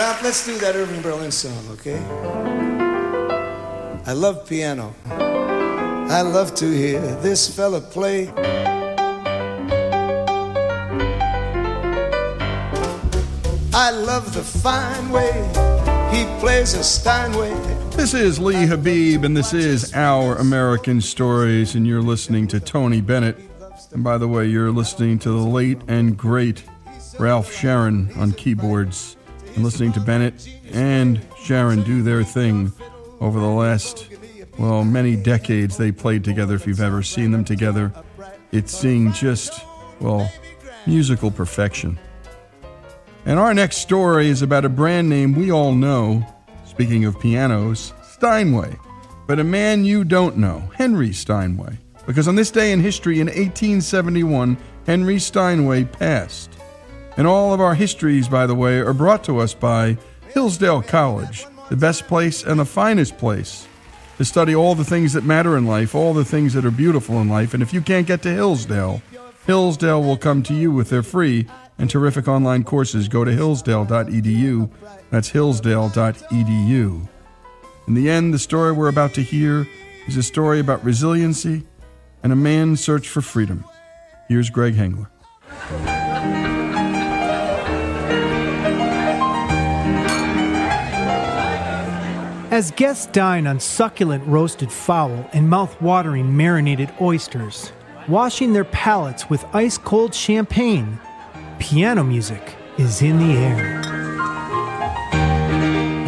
Ralph, let's do that Irving Berlin song, okay? I love piano. I love to hear this fella play. I love the fine way he plays a Steinway. This is Lee Habeeb, and this is Our American Stories, and you're listening to Tony Bennett. And by the way, you're listening to the late and great Ralph Sharon on keyboards, and listening to Bennett and Sharon do their thing over the last, well, many decades they played together. If you've ever seen them together, it's seeing just, well, musical perfection. And our next story is about a brand name we all know, speaking of pianos, Steinway. But a man you don't know, Henry Steinway. Because on this day in history in 1871, Henry Steinway passed. And all of our histories, by the way, are brought to us by Hillsdale College, the best place and the finest place to study all the things that matter in life, all the things that are beautiful in life. And if you can't get to Hillsdale, Hillsdale will come to you with their free and terrific online courses. Go to hillsdale.edu. That's hillsdale.edu. In the end, the story we're about to hear is a story about resiliency and a man's search for freedom. Here's Greg Hengler. As guests dine on succulent roasted fowl and mouth-watering marinated oysters, washing their palates with ice-cold champagne, piano music is in the air.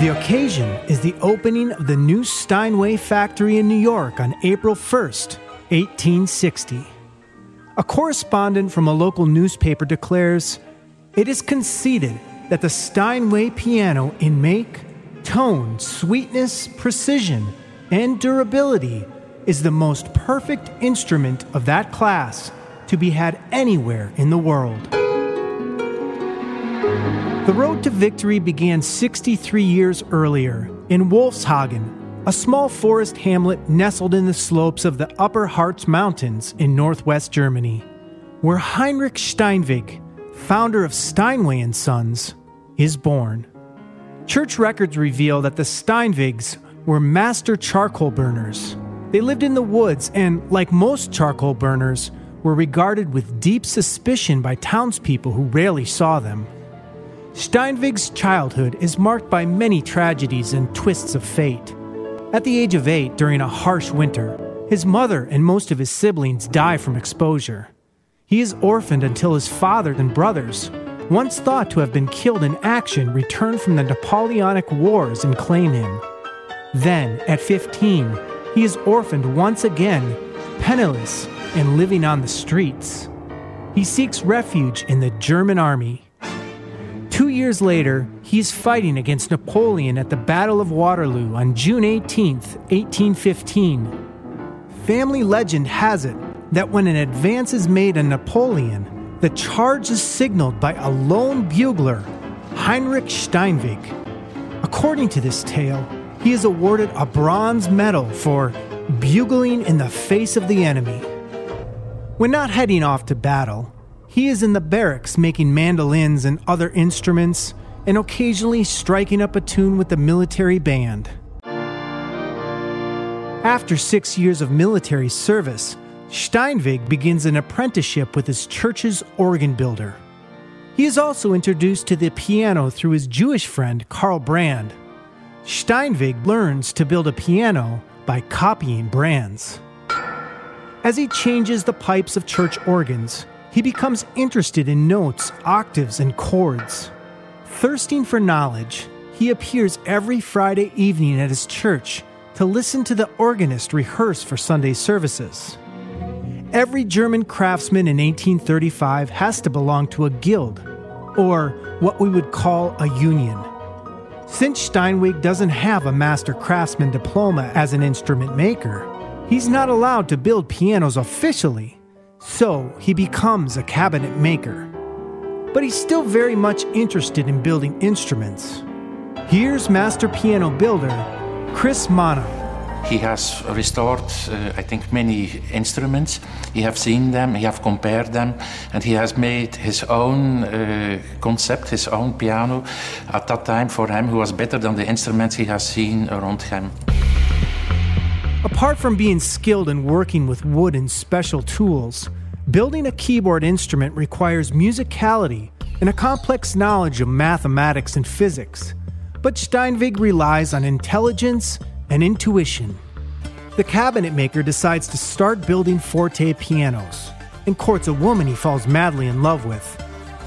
The occasion is the opening of the new Steinway factory in New York on April 1st, 1860. A correspondent from a local newspaper declares it is conceded that the Steinway piano in make, tone, sweetness, precision, and durability is the most perfect instrument of that class to be had anywhere in the world. The road to victory began 63 years earlier in Wolfshagen, a small forest hamlet nestled in the slopes of the Upper Harz Mountains in northwest Germany, where Heinrich Steinweg, founder of Steinway and Sons, is born. Church records reveal that the Steinwegs were master charcoal burners. They lived in the woods and, like most charcoal burners, were regarded with deep suspicion by townspeople who rarely saw them. Steinweg's childhood is marked by many tragedies and twists of fate. At the age of eight, during a harsh winter, his mother and most of his siblings die from exposure. He is orphaned until his father and brothers, once thought to have been killed in action, return from the Napoleonic Wars and claim him. Then, at 15, he is orphaned once again, penniless and living on the streets. He seeks refuge in the German army. Two years later, he is fighting against Napoleon at the Battle of Waterloo on June 18, 1815. Family legend has it that when an advance is made on Napoleon, the charge is signaled by a lone bugler, Heinrich Steinweg. According to this tale, he is awarded a bronze medal for bugling in the face of the enemy. When not heading off to battle, he is in the barracks making mandolins and other instruments and occasionally striking up a tune with the military band. After six years of military service, Steinweg begins an apprenticeship with his church's organ builder. He is also introduced to the piano through his Jewish friend Karl Brand. Steinweg learns to build a piano by copying Brand's. As he changes the pipes of church organs, he becomes interested in notes, octaves, and chords. Thirsting for knowledge, he appears every Friday evening at his church to listen to the organist rehearse for Sunday services. Every German craftsman in 1835 has to belong to a guild, or what we would call a union. Since Steinweg doesn't have a master craftsman diploma as an instrument maker, he's not allowed to build pianos officially, so he becomes a cabinet maker. But he's still very much interested in building instruments. Here's master piano builder Chris Mana. He has restored, uh, I think, many instruments. He have seen them, he have compared them, and he has made his own uh, concept, his own piano. At that time, for him, who was better than the instruments he has seen around him. Apart from being skilled in working with wood and special tools, building a keyboard instrument requires musicality and a complex knowledge of mathematics and physics. But Steinweg relies on intelligence and intuition. The cabinet maker decides to start building forte pianos and courts a woman he falls madly in love with,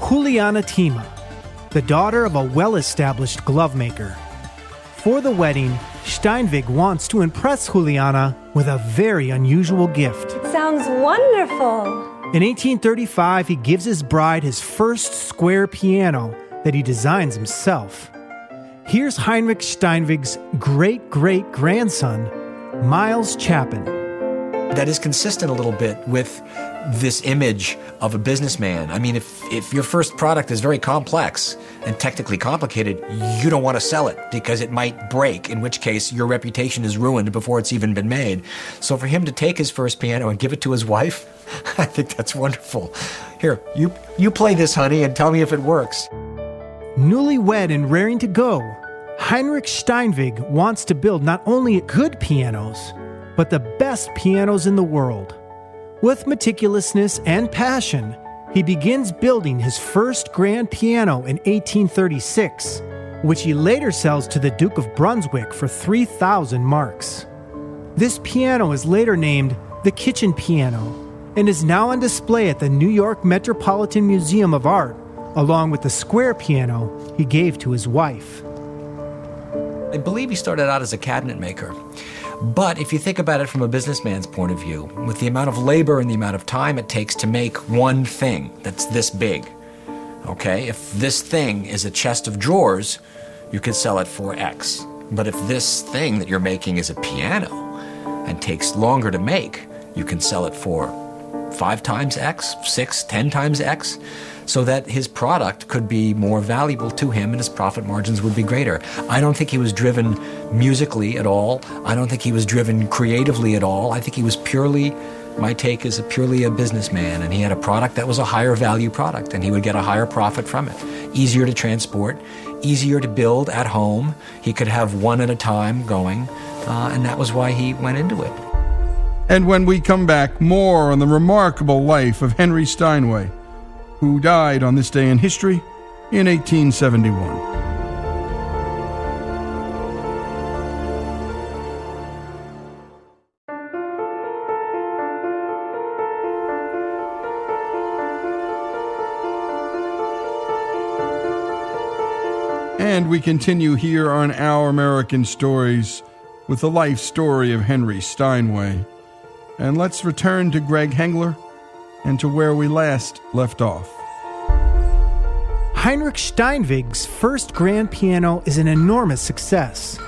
Juliana Thiemer, the daughter of a well established glove maker. For the wedding, Steinweg wants to impress Juliana with a very unusual gift. It sounds wonderful. In 1835, he gives his bride his first square piano that he designs himself. Here's Heinrich Steinweg's great great grandson, Miles Chapin. That is consistent a little bit with this image of a businessman. I mean, if, if your first product is very complex and technically complicated, you don't want to sell it because it might break, in which case your reputation is ruined before it's even been made. So for him to take his first piano and give it to his wife, I think that's wonderful. Here, you, you play this, honey, and tell me if it works. Newlywed and raring to go, Heinrich Steinweg wants to build not only good pianos, but the best pianos in the world. With meticulousness and passion, he begins building his first grand piano in 1836, which he later sells to the Duke of Brunswick for 3,000 marks. This piano is later named the Kitchen Piano and is now on display at the New York Metropolitan Museum of Art along with the square piano he gave to his wife. I believe he started out as a cabinet maker. But if you think about it from a businessman's point of view, with the amount of labor and the amount of time it takes to make one thing that's this big, okay, if this thing is a chest of drawers, you could sell it for X. But if this thing that you're making is a piano and takes longer to make, you can sell it for five times X, six, ten times X so that his product could be more valuable to him and his profit margins would be greater. I don't think he was driven musically at all. I don't think he was driven creatively at all. I think he was purely, my take is a purely a businessman, and he had a product that was a higher value product, and he would get a higher profit from it. Easier to transport, easier to build at home. He could have one at a time going, uh, and that was why he went into it. And when we come back, more on the remarkable life of Henry Steinway who died on this day in history in 1871. And we continue here on Our American Stories with the life story of Henry Steinway. And let's return to Greg Hengler and to where we last left off. Heinrich Steinweg's first grand piano is an enormous success.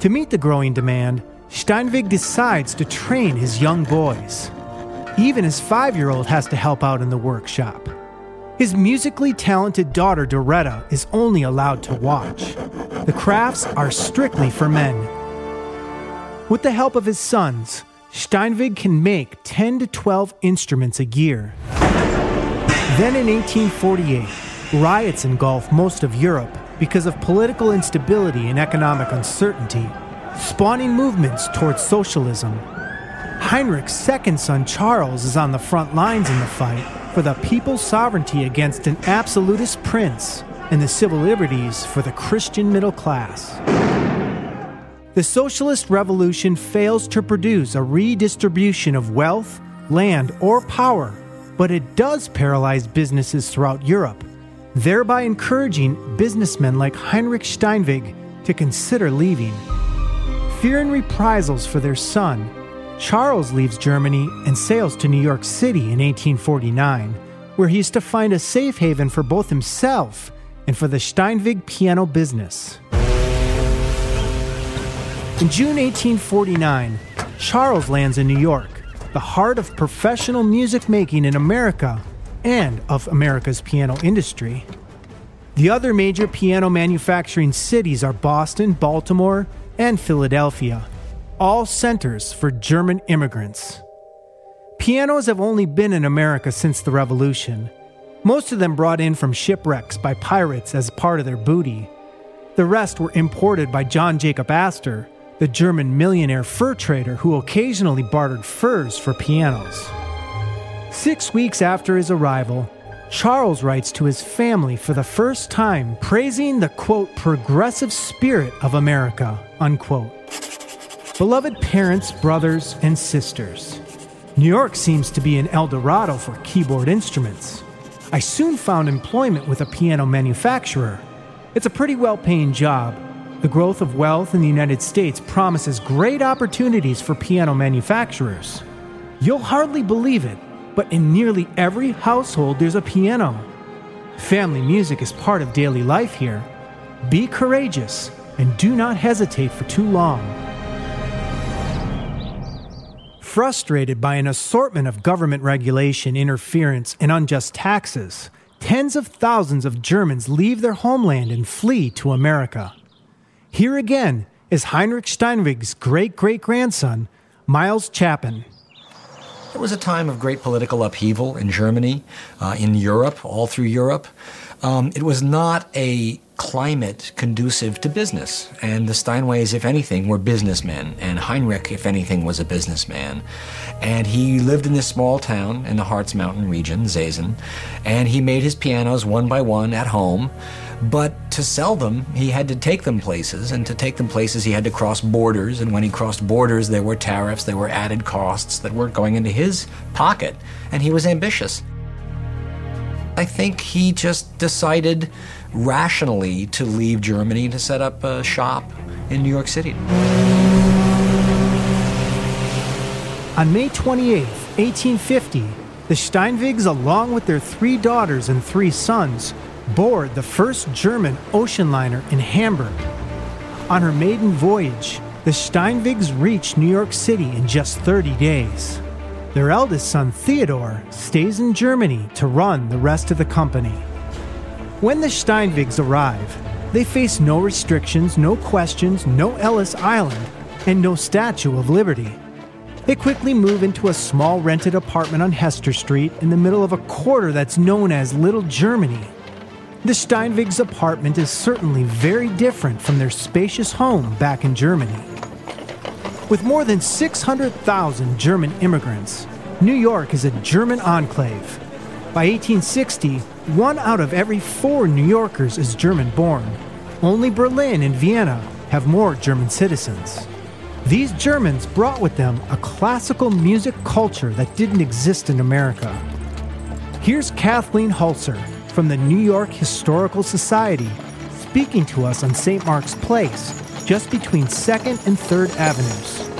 To meet the growing demand, Steinweg decides to train his young boys. Even his five year old has to help out in the workshop. His musically talented daughter Doretta is only allowed to watch. The crafts are strictly for men. With the help of his sons, Steinweg can make 10 to 12 instruments a year. Then in 1848, riots engulf most of Europe because of political instability and economic uncertainty, spawning movements towards socialism. Heinrich's second son Charles is on the front lines in the fight for the people's sovereignty against an absolutist prince and the civil liberties for the Christian middle class. The socialist revolution fails to produce a redistribution of wealth, land, or power, but it does paralyze businesses throughout Europe, thereby encouraging businessmen like Heinrich Steinweg to consider leaving. Fearing reprisals for their son, Charles leaves Germany and sails to New York City in 1849, where he is to find a safe haven for both himself and for the Steinweg piano business. In June 1849, Charles lands in New York, the heart of professional music making in America and of America's piano industry. The other major piano manufacturing cities are Boston, Baltimore, and Philadelphia. all centers for German immigrants. Pianos have only been in America since the Revolution, most of them brought in from shipwrecks by pirates as part of their booty. The rest were imported by John Jacob Astor, the German millionaire fur trader who occasionally bartered furs for pianos. Six weeks after his arrival, Charles writes to his family for the first time, praising the quote, progressive spirit of America, unquote. Beloved parents, brothers, and sisters, New York seems to be an El Dorado for keyboard instruments. I soon found employment with a piano manufacturer. It's a pretty well paying job. The growth of wealth in the United States promises great opportunities for piano manufacturers. You'll hardly believe it, but in nearly every household there's a piano. Family music is part of daily life here. Be courageous and do not hesitate for too long. Frustrated by an assortment of government regulation, interference, and unjust taxes, tens of thousands of Germans leave their homeland and flee to America. Here again is Heinrich Steinweg's great great grandson, Miles Chapin. It was a time of great political upheaval in Germany, uh, in Europe, all through Europe. Um, it was not a climate conducive to business. And the Steinways, if anything, were businessmen. And Heinrich, if anything, was a businessman. And he lived in this small town in the Harz Mountain region, Seesen. And he made his pianos one by one at home. But to sell them, he had to take them places, and to take them places, he had to cross borders. And when he crossed borders, there were tariffs, there were added costs that weren't going into his pocket, and he was ambitious. I think he just decided rationally to leave Germany to set up a shop in New York City. On May 28, 1850, the Steinwegs, along with their three daughters and three sons, board the first German ocean liner in Hamburg. On her maiden voyage, the Steinwegs reach New York City in just 30 days. Their eldest son, Theodore, stays in Germany to run the rest of the company. When the Steinwegs arrive, they face no restrictions, no questions, no Ellis Island, and no Statue of Liberty. They quickly move into a small rented apartment on Hester Street in the middle of a quarter that's known as Little Germany. The Steinwegs' apartment is certainly very different from their spacious home back in Germany. With more than 600,000 German immigrants, New York is a German enclave. By 1860, one out of every four New Yorkers is German born. Only Berlin and Vienna have more German citizens. These Germans brought with them a classical music culture that didn't exist in America. Here's Kathleen Hulser, from the New York Historical Society, speaking to us on St. Mark's Place, just between 2nd and 3rd Avenues.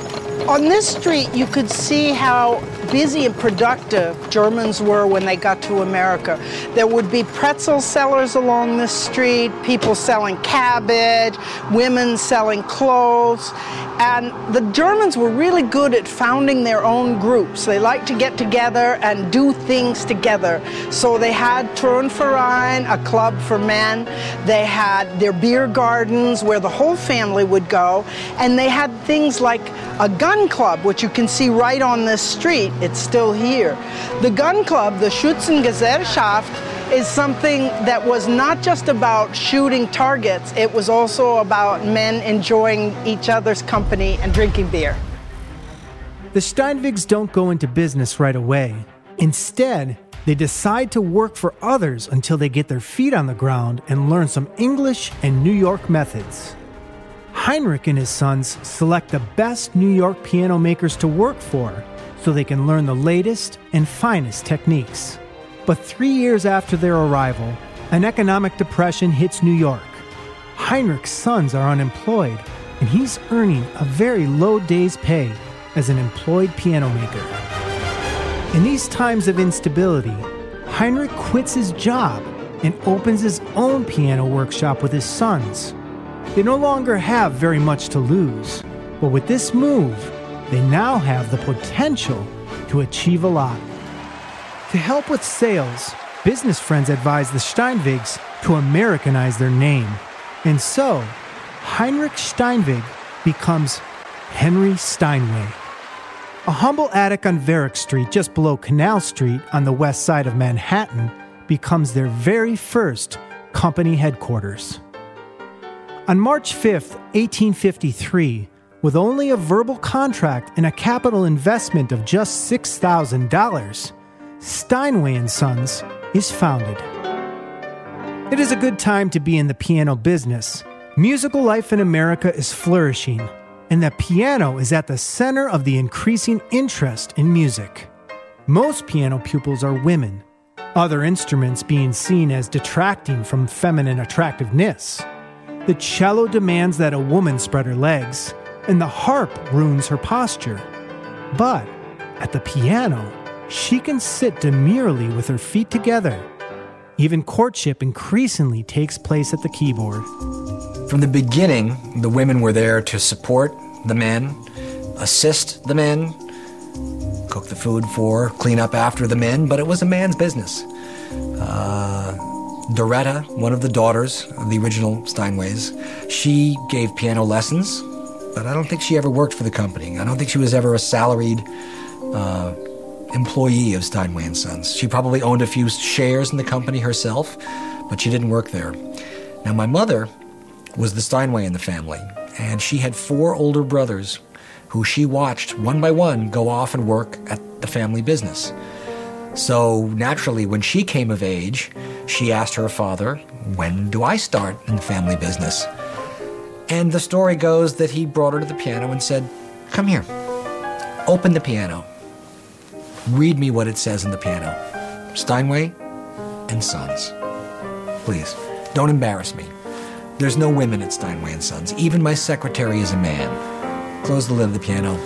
On this street, you could see how busy and productive Germans were when they got to America. There would be pretzel sellers along the street, people selling cabbage, women selling clothes. And the Germans were really good at founding their own groups. They liked to get together and do things together. So they had Turnverein, a club for men. They had their beer gardens where the whole family would go. And they had things like a gun club, which you can see right on this street. It's still here. The gun club, the Schützengesellschaft, is something that was not just about shooting targets, it was also about men enjoying each other's company and drinking beer. The Steinwegs don't go into business right away. Instead, they decide to work for others until they get their feet on the ground and learn some English and New York methods. Heinrich and his sons select the best New York piano makers to work for so they can learn the latest and finest techniques. But three years after their arrival, an economic depression hits New York. Heinrich's sons are unemployed, and he's earning a very low day's pay as an employed piano maker. In these times of instability, Heinrich quits his job and opens his own piano workshop with his sons. They no longer have very much to lose, but with this move, they now have the potential to achieve a lot. To help with sales, business friends advise the Steinwegs to Americanize their name. And so, Heinrich Steinweg becomes Henry Steinway. A humble attic on Varick Street, just below Canal Street on the west side of Manhattan, becomes their very first company headquarters. On March 5, 1853, with only a verbal contract and a capital investment of just $6,000, Steinway and Sons is founded. It is a good time to be in the piano business. Musical life in America is flourishing, and the piano is at the center of the increasing interest in music. Most piano pupils are women, other instruments being seen as detracting from feminine attractiveness. The cello demands that a woman spread her legs, and the harp ruins her posture. But at the piano, she can sit demurely with her feet together. Even courtship increasingly takes place at the keyboard. From the beginning, the women were there to support the men, assist the men, cook the food for, clean up after the men, but it was a man's business. Uh, Doretta, one of the daughters of the original Steinways, she gave piano lessons, but I don't think she ever worked for the company. I don't think she was ever a salaried uh, employee of Steinway and Sons. She probably owned a few shares in the company herself, but she didn't work there. Now, my mother was the Steinway in the family, and she had four older brothers who she watched one by one go off and work at the family business. So naturally, when she came of age, she asked her father, When do I start in the family business? And the story goes that he brought her to the piano and said, Come here, open the piano. Read me what it says in the piano. Steinway and Sons. Please, don't embarrass me. There's no women at Steinway and Sons. Even my secretary is a man. Close the lid of the piano.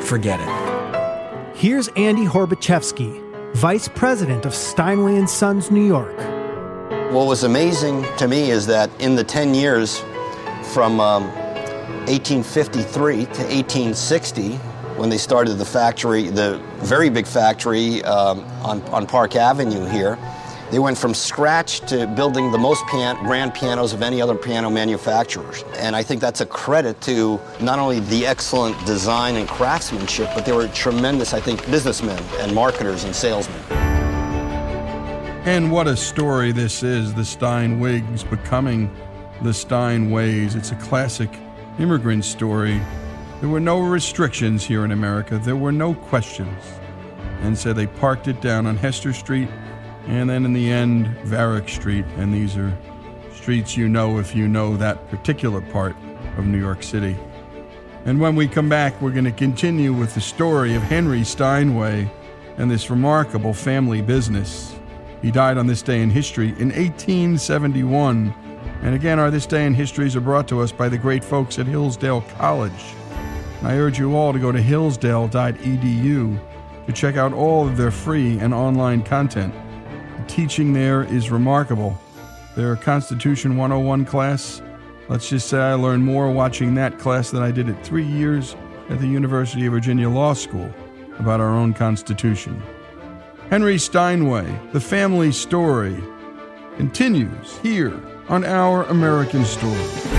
Forget it. Here's Andy Horbachevsky, Vice President of Steinway and Sons New York. What was amazing to me is that in the 10 years from um, 1853 to 1860, when they started the factory, the very big factory um, on, on Park Avenue here, they went from scratch to building the most pian- grand pianos of any other piano manufacturers. And I think that's a credit to not only the excellent design and craftsmanship, but they were tremendous, I think, businessmen and marketers and salesmen. And what a story this is the Steinwegs becoming the Steinways. It's a classic immigrant story. There were no restrictions here in America, there were no questions. And so they parked it down on Hester Street and then in the end, Varick Street. And these are streets you know if you know that particular part of New York City. And when we come back, we're going to continue with the story of Henry Steinway and this remarkable family business. He died on this day in history in 1871. And again, our This Day in Histories are brought to us by the great folks at Hillsdale College. I urge you all to go to hillsdale.edu to check out all of their free and online content teaching there is remarkable. Their Constitution 101 class, let's just say I learned more watching that class than I did at three years at the University of Virginia Law School about our own Constitution. Henry Steinway, The Family Story, continues here on Our American Story.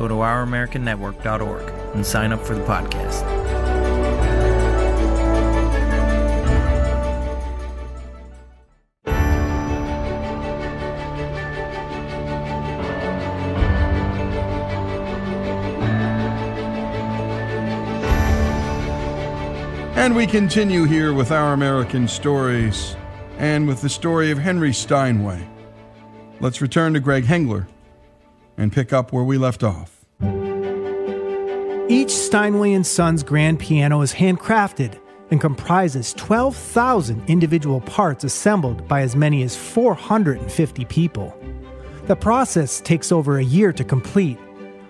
Go to ouramericannetwork.org and sign up for the podcast. And we continue here with our American stories and with the story of Henry Steinway. Let's return to Greg Hengler and pick up where we left off. Each Steinway Sons grand piano is handcrafted and comprises 12,000 individual parts assembled by as many as 450 people. The process takes over a year to complete.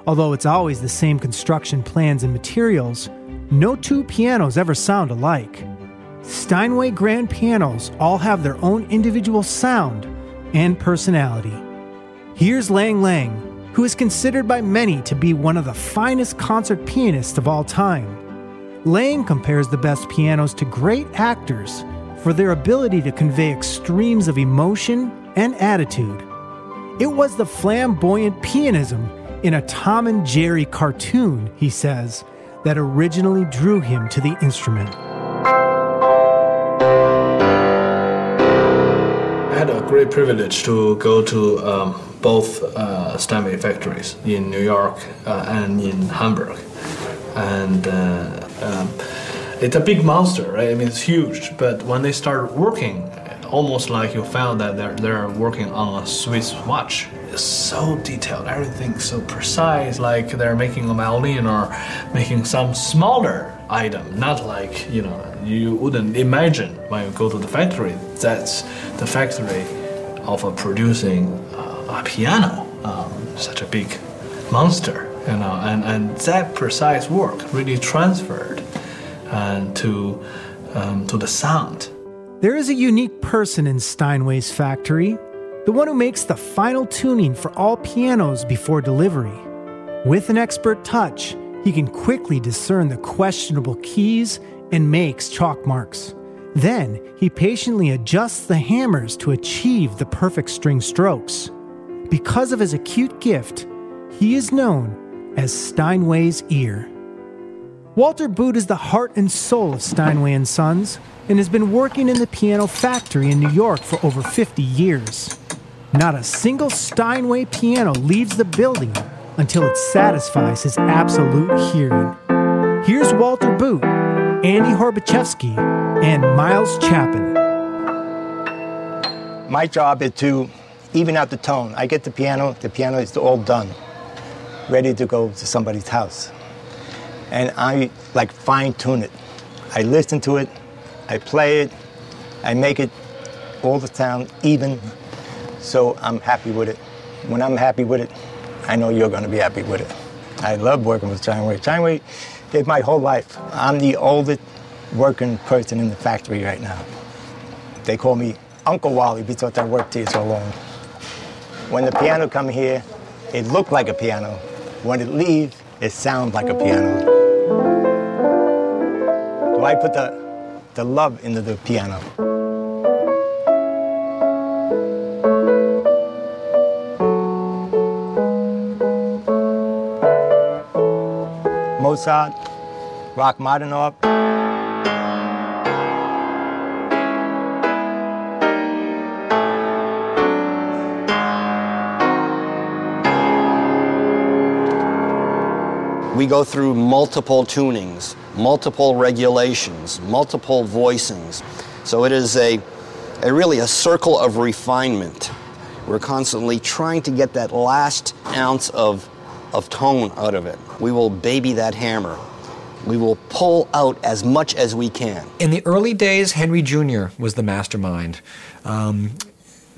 Although it's always the same construction plans and materials, no two pianos ever sound alike. Steinway grand pianos all have their own individual sound and personality. Here's Lang Lang who is considered by many to be one of the finest concert pianists of all time. Lang compares the best pianos to great actors for their ability to convey extremes of emotion and attitude. It was the flamboyant pianism in a Tom and Jerry cartoon, he says, that originally drew him to the instrument. I had a great privilege to go to um, both uh, factories in New York uh, and in Hamburg. And uh, um, it's a big monster, right? I mean, it's huge. But when they start working, almost like you found that they're, they're working on a Swiss watch. It's so detailed, everything's so precise, like they're making a violin or making some smaller item, not like, you know, you wouldn't imagine when you go to the factory. That's the factory of producing a piano, um, such a big monster, you know, and, and that precise work really transferred uh, to, um, to the sound. There is a unique person in Steinway's factory, the one who makes the final tuning for all pianos before delivery. With an expert touch, he can quickly discern the questionable keys and makes chalk marks. Then he patiently adjusts the hammers to achieve the perfect string strokes. Because of his acute gift, he is known as Steinway's ear. Walter Boot is the heart and soul of Steinway and Sons and has been working in the piano factory in New York for over 50 years. Not a single Steinway piano leaves the building until it satisfies his absolute hearing. Here's Walter Boot, Andy Horbachevsky, and Miles Chapin. My job is to even out the tone. I get the piano, the piano is all done, ready to go to somebody's house. And I like fine tune it. I listen to it, I play it, I make it all the sound even, so I'm happy with it. When I'm happy with it, I know you're going to be happy with it. I love working with Steinway. Steinway is my whole life. I'm the oldest working person in the factory right now. They call me Uncle Wally because I worked here so long. When the piano come here, it looked like a piano. When it leaves, it sounds like a piano. So I put the the love into the piano. Mozart, Rachmaninoff. We go through multiple tunings, multiple regulations, multiple voicings. So it is a, a really a circle of refinement. We're constantly trying to get that last ounce of, of tone out of it. We will baby that hammer. We will pull out as much as we can. In the early days, Henry Jr. was the mastermind. Um,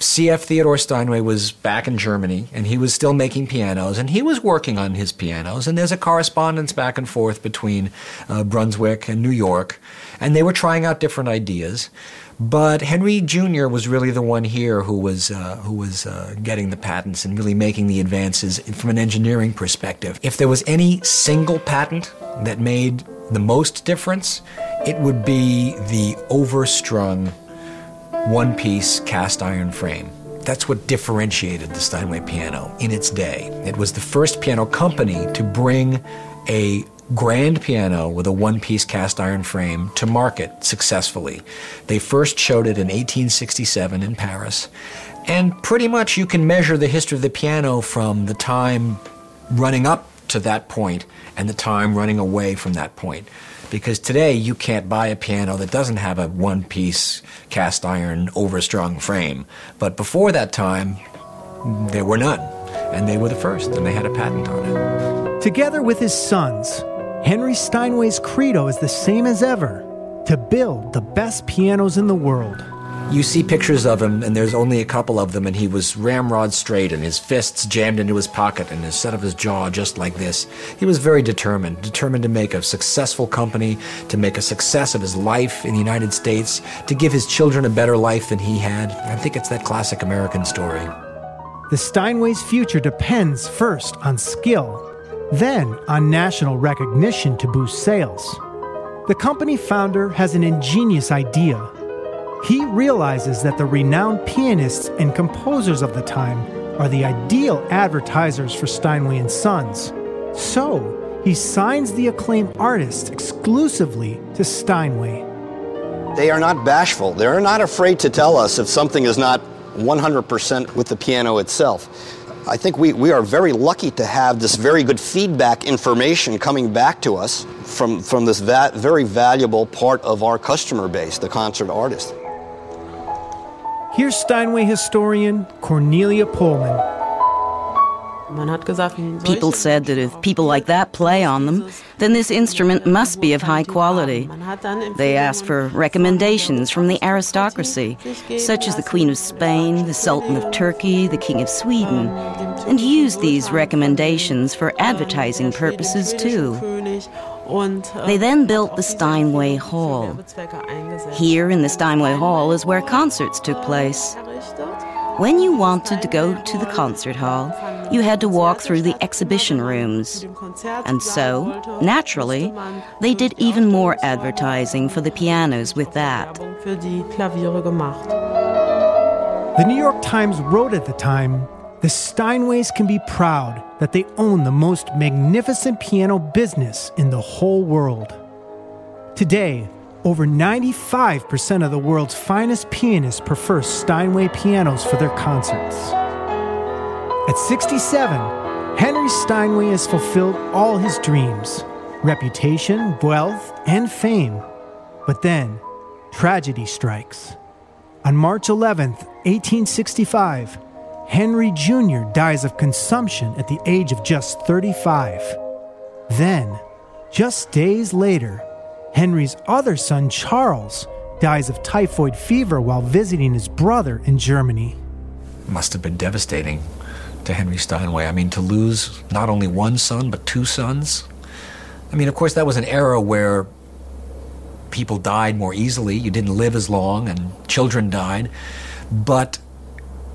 C.F. Theodore Steinway was back in Germany and he was still making pianos and he was working on his pianos. And there's a correspondence back and forth between uh, Brunswick and New York. And they were trying out different ideas. But Henry Jr. was really the one here who was, uh, who was uh, getting the patents and really making the advances from an engineering perspective. If there was any single patent that made the most difference, it would be the overstrung one piece cast iron frame. That's what differentiated the Steinway piano in its day. It was the first piano company to bring a grand piano with a one piece cast iron frame to market successfully. They first showed it in 1867 in Paris. And pretty much you can measure the history of the piano from the time running up to that point and the time running away from that point because today you can't buy a piano that doesn't have a one piece cast iron overstrung frame. But before that time, there were none. And they were the first, and they had a patent on it. Together with his sons, Henry Steinway's credo is the same as ever to build the best pianos in the world. You see pictures of him, and there's only a couple of them, and he was ramrod straight, and his fists jammed into his pocket, and his set of his jaw just like this. He was very determined, determined to make a successful company, to make a success of his life in the United States, to give his children a better life than he had. I think it's that classic American story. The Steinway's future depends first on skill, then on national recognition to boost sales. The company founder has an ingenious idea He realizes that the renowned pianists and composers of the time are the ideal advertisers for Steinway and Sons. So, he signs the acclaimed artist exclusively to Steinway. They are not bashful. They're not afraid to tell us if something is not 100% with the piano itself. I think we, we are very lucky to have this very good feedback information coming back to us from, from this va- very valuable part of our customer base, the concert artist. Here's Steinway historian Cornelia Pullman. People said that if people like that play on them, then this instrument must be of high quality. They asked for recommendations from the aristocracy, such as the Queen of Spain, the Sultan of Turkey, the King of Sweden, and used these recommendations for advertising purposes too. Äh, they then built the Steinway Hall. Here in the Steinway Hall is where concerts took place. When you wanted to go to the concert hall, you had to walk through the exhibition rooms. And so, naturally, they did even more advertising for the pianos with that. The New York Times wrote at the time the Steinways can be proud that they own the most magnificent piano business in the whole world. Today, over 95% of the world's finest pianists prefer Steinway pianos for their concerts. At 67, Henry Steinway has fulfilled all his dreams reputation, wealth, and fame. But then, tragedy strikes. On March 11th, 1865, Henry Jr. dies of consumption at the age of just 35. Then, just days later, Henry's other son, Charles, dies of typhoid fever while visiting his brother in Germany. Must have been devastating to Henry Steinway. I mean, to lose not only one son, but two sons. I mean, of course, that was an era where people died more easily. You didn't live as long, and children died. But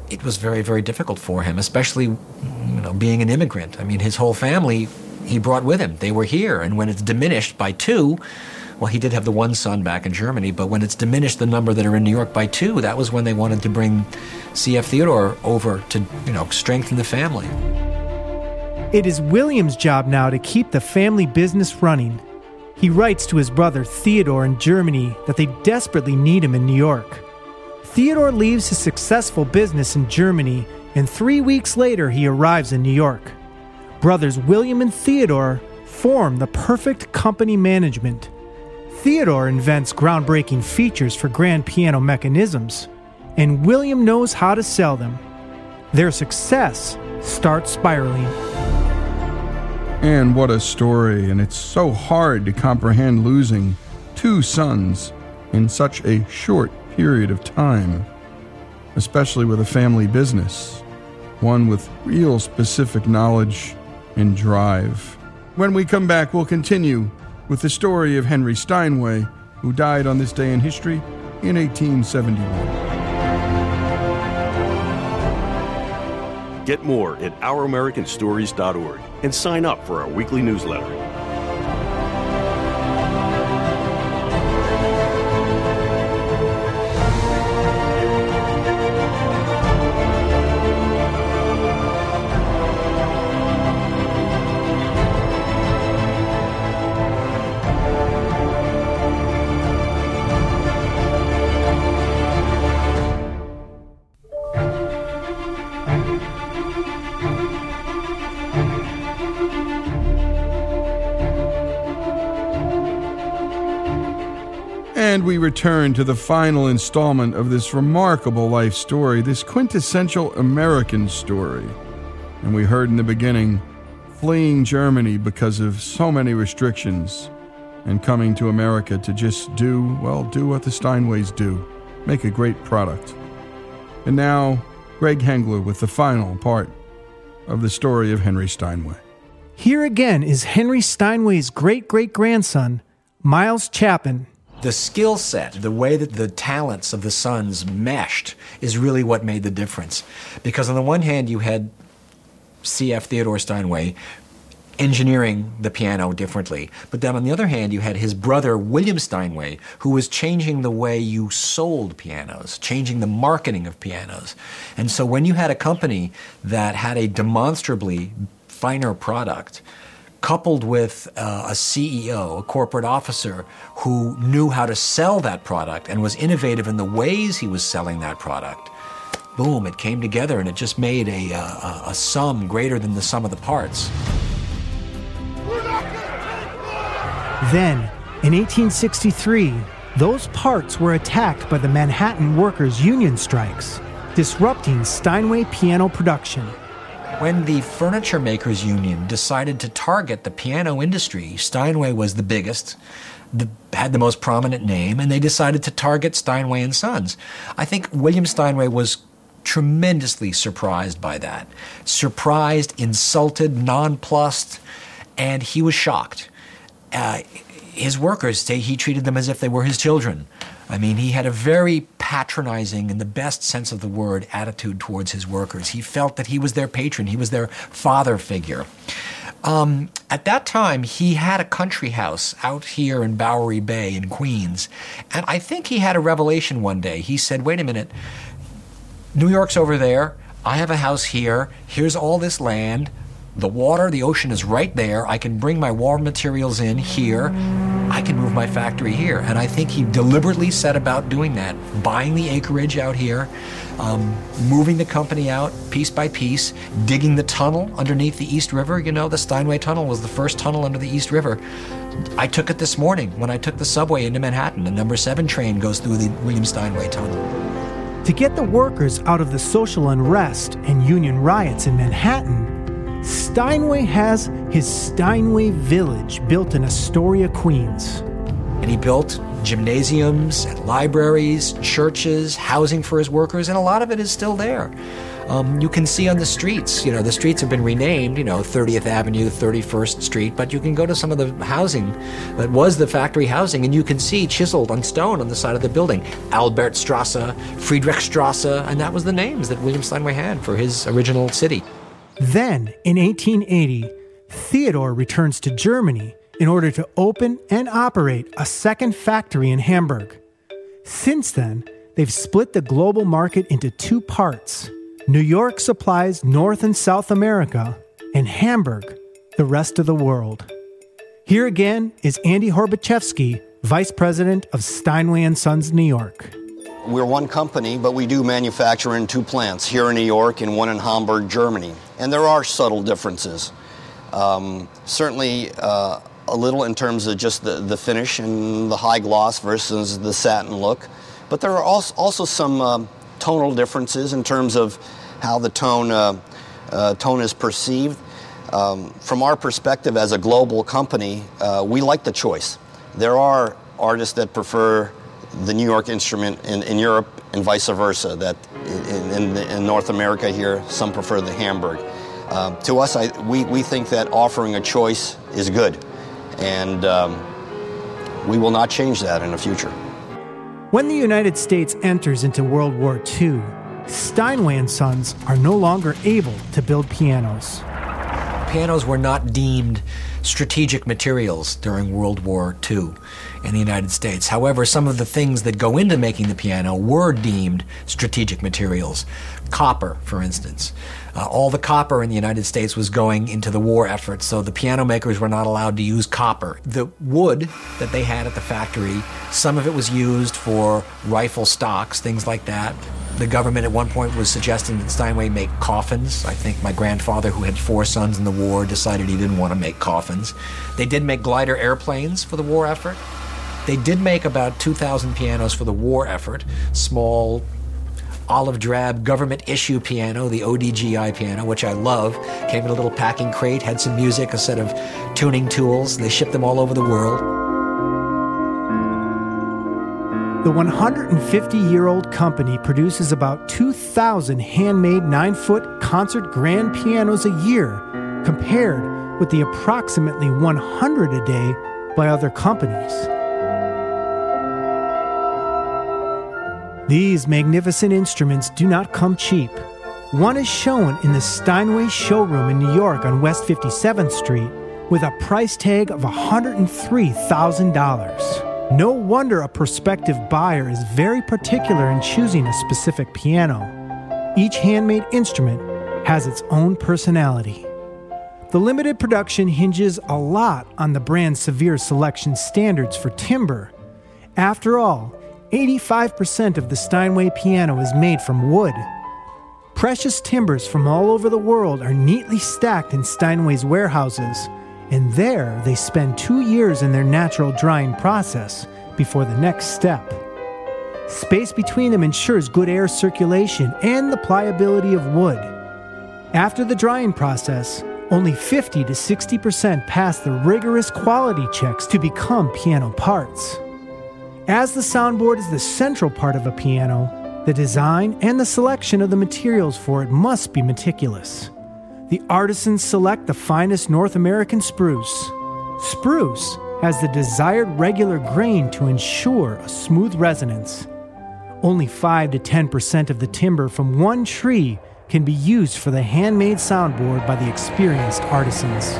it was very, very difficult for him, especially you know, being an immigrant. I mean, his whole family he brought with him. They were here, and when it's diminished by two, well, he did have the one son back in Germany, but when it's diminished the number that are in New York by two, that was when they wanted to bring C.F. Theodore over to, you know, strengthen the family. It is William's job now to keep the family business running. He writes to his brother Theodore in Germany that they desperately need him in New York. Theodore leaves his successful business in Germany, and three weeks later he arrives in New York. Brothers William and Theodore form the perfect company management. Theodore invents groundbreaking features for grand piano mechanisms, and William knows how to sell them. Their success starts spiraling. And what a story, and it's so hard to comprehend losing two sons in such a short period of time, especially with a family business, one with real specific knowledge and drive. When we come back, we'll continue with the story of Henry Steinway, who died on this day in history in 1871. Get more at OurAmericanStories.org and sign up for our weekly newsletter. Return to the final installment of this remarkable life story, this quintessential American story. And we heard in the beginning, fleeing Germany because of so many restrictions, and coming to America to just do, well, do what the Steinways do make a great product. And now, Greg Hengler with the final part of the story of Henry Steinway. Here again is Henry Steinway's great great grandson, Miles Chapin. The skill set, the way that the talents of the sons meshed, is really what made the difference. Because on the one hand, you had C.F. Theodore Steinway engineering the piano differently. But then on the other hand, you had his brother, William Steinway, who was changing the way you sold pianos, changing the marketing of pianos. And so when you had a company that had a demonstrably finer product, coupled with uh, a CEO, a corporate officer, who knew how to sell that product and was innovative in the ways he was selling that product, boom, it came together and it just made a, a, a sum greater than the sum of the parts. Then, in 1863, those parts were attacked by the Manhattan Workers' Union strikes, disrupting Steinway piano production. When the Furniture Makers Union decided to target the piano industry, Steinway was the biggest, the, had the most prominent name, and they decided to target Steinway and Sons. I think William Steinway was tremendously surprised by that. Surprised, insulted, nonplussed, and he was shocked. Uh, his workers say he treated them as if they were his children. I mean, he had a very patronizing, in the best sense of the word, attitude towards his workers. He felt that he was their patron, he was their father figure. Um, at that time, he had a country house out here in Bowery Bay in Queens. And I think he had a revelation one day. He said, Wait a minute, New York's over there. I have a house here. Here's all this land. The water, the ocean is right there. I can bring my raw materials in here. I can move my factory here. And I think he deliberately set about doing that, buying the acreage out here, um, moving the company out piece by piece, digging the tunnel underneath the East River. You know, the Steinway Tunnel was the first tunnel under the East River. I took it this morning when I took the subway into Manhattan. The number seven train goes through the William Steinway Tunnel. To get the workers out of the social unrest and union riots in Manhattan, Steinway has his Steinway Village built in Astoria, Queens. And he built gymnasiums and libraries, churches, housing for his workers, and a lot of it is still there um, you can see on the streets. You know, the streets have been renamed, you know, 30th Avenue, 31st Street, but you can go to some of the housing that was the factory housing and you can see chiseled on stone on the side of the building Albert Albertstrasse, Friedrichstrasse, and that was the names that William Steinway had for his original city. Then, in 1880, Theodore returns to Germany in order to open and operate a second factory in Hamburg. Since then, they've split the global market into two parts New York supplies North and South America, and Hamburg, the rest of the world. Here again is Andy Horbachevsky, Vice President of Steinway & Sons New York. We're one company, but we do manufacture in two plants, here in New York and one in Hamburg, Germany. And there are subtle differences. Um, certainly uh, a little in terms of just the, the finish and the high gloss versus the satin look. But there are also, also some uh, tonal differences in terms of how the tone, uh, uh, tone is perceived. Um, from our perspective as a global company, uh, we like the choice. There are artists that prefer the New York instrument in, in Europe and vice versa, that in, in, in, North America here, some prefer the Hamburg. Uh, to us, I, we, we think that offering a choice is good, and um, we will not change that in the future. When the United States enters into World War II, Steinway and Sons are no longer able to build pianos. Pianos were not deemed strategic materials during World War II in the United States. However, some of the things that go into making the piano were deemed strategic materials. Copper, for instance. Uh, all the copper in the United States was going into the war effort, so the piano makers were not allowed to use copper. The wood that they had at the factory, some of it was used for rifle stocks, things like that. The government at one point was suggesting that Steinway make coffins. I think my grandfather, who had four sons in the war, decided he didn't want to make coffins. They did make glider airplanes for the war effort. They did make about 2,000 pianos for the war effort, small olive drab government issue piano, the ODGI piano, which I love. Came in a little packing crate, had some music, a set of tuning tools. They shipped them all over the world. The 150 year old company produces about 2,000 handmade 9 foot concert grand pianos a year, compared with the approximately 100 a day by other companies. These magnificent instruments do not come cheap. One is shown in the Steinway showroom in New York on West 57th Street, with a price tag of $103,000. No wonder a prospective buyer is very particular in choosing a specific piano. Each handmade instrument has its own personality. The limited production hinges a lot on the brand's severe selection standards for timber. After all, 85% of the Steinway piano is made from wood. Precious timbers from all over the world are neatly stacked in Steinway's warehouses, and there they spend two years in their natural drying process before the next step. Space between them ensures good air circulation and the pliability of wood. After the drying process, only 50 to 60% pass the rigorous quality checks to become piano parts. As the soundboard is the central part of a piano, the design and the selection of the materials for it must be meticulous. The artisans select the finest North American spruce. Spruce has the desired regular grain to ensure a smooth resonance. Only 5 to 10% of the timber from one tree can be used for the handmade soundboard by the experienced artisans.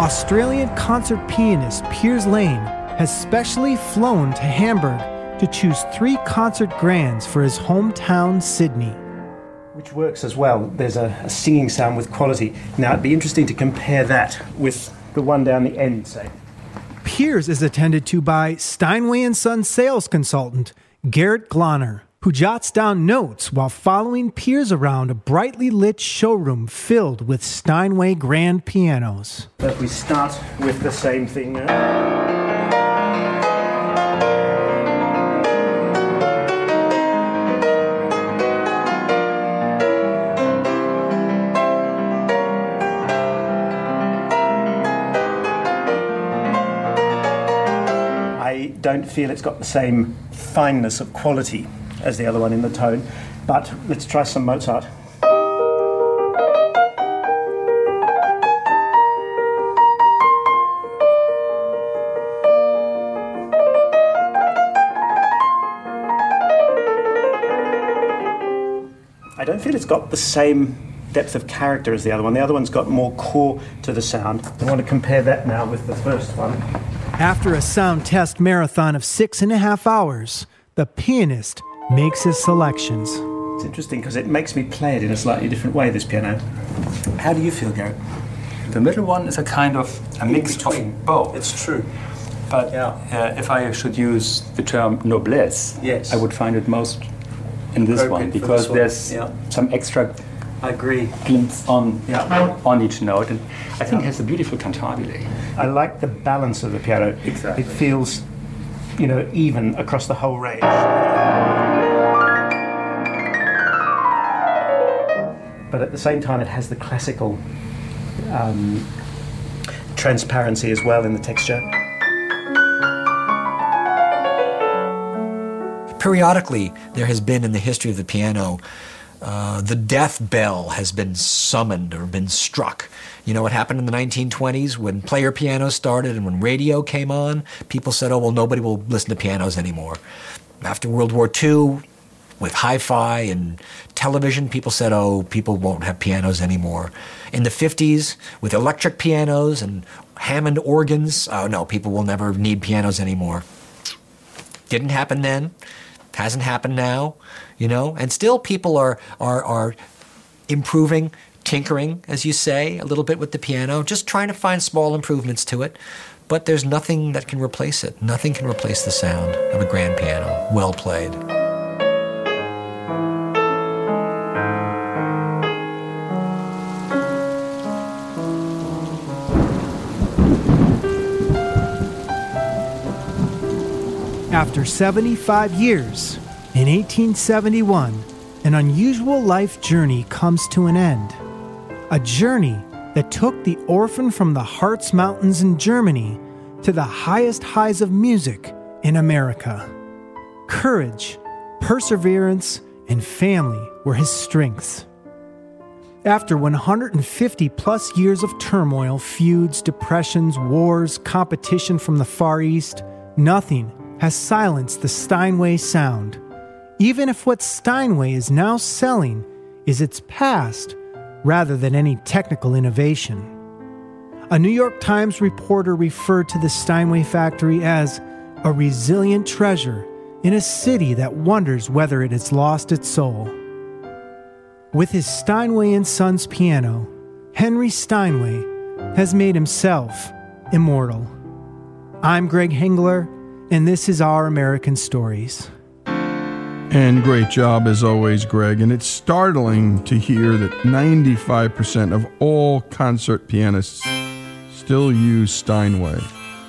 Australian concert pianist Piers Lane has specially flown to Hamburg to choose three concert grands for his hometown, Sydney. Which works as well. There's a, a singing sound with quality. Now, it'd be interesting to compare that with the one down the end, say. Piers is attended to by Steinway and Son sales consultant Garrett Glonner who jots down notes while following Piers around a brightly lit showroom filled with Steinway grand pianos. But we start with the same thing. Uh... don't feel it's got the same fineness of quality as the other one in the tone. But let's try some Mozart. I don't feel it's got the same depth of character as the other one. The other one's got more core to the sound. I want to compare that now with the first one. After a sound test marathon of six and a half hours, the pianist makes his selections. It's interesting because it makes me play it in a slightly different way, this piano. How do you feel, Garrett? The middle one is a kind of a mix of both. It's true. But yeah. uh, if I should use the term noblesse, yes. I would find it most in this one because this one. there's yeah. some extra I agree. glimpse on yeah. on each note, and I think yeah. it has a beautiful cantabile. I like the balance of the piano. Exactly. It feels, you know, even across the whole range. but at the same time, it has the classical um, transparency as well in the texture. Periodically, there has been in the history of the piano, uh, the death bell has been summoned or been struck. You know what happened in the 1920s when player pianos started and when radio came on? People said, oh, well, nobody will listen to pianos anymore. After World War II, with hi-fi and television, people said, "Oh, people won't have pianos anymore." In the 50s, with electric pianos and Hammond organs, oh no, people will never need pianos anymore. Didn't happen then, hasn't happened now, you know, and still people are are are improving, tinkering, as you say, a little bit with the piano, just trying to find small improvements to it. But there's nothing that can replace it. Nothing can replace the sound of a grand piano, well played. After 75 years, in 1871, an unusual life journey comes to an end. A journey that took the orphan from the Harz Mountains in Germany to the highest highs of music in America. Courage, perseverance, and family were his strengths. After 150 plus years of turmoil, feuds, depressions, wars, competition from the Far East, nothing has silenced the Steinway sound, even if what Steinway is now selling is its past rather than any technical innovation. A New York Times reporter referred to the Steinway factory as a resilient treasure in a city that wonders whether it has lost its soul. With his Steinway and Sons piano, Henry Steinway has made himself immortal. I'm Greg Hengler, and this is Our American Stories. And great job as always, Greg. And it's startling to hear that 95% of all concert pianists still use Steinway.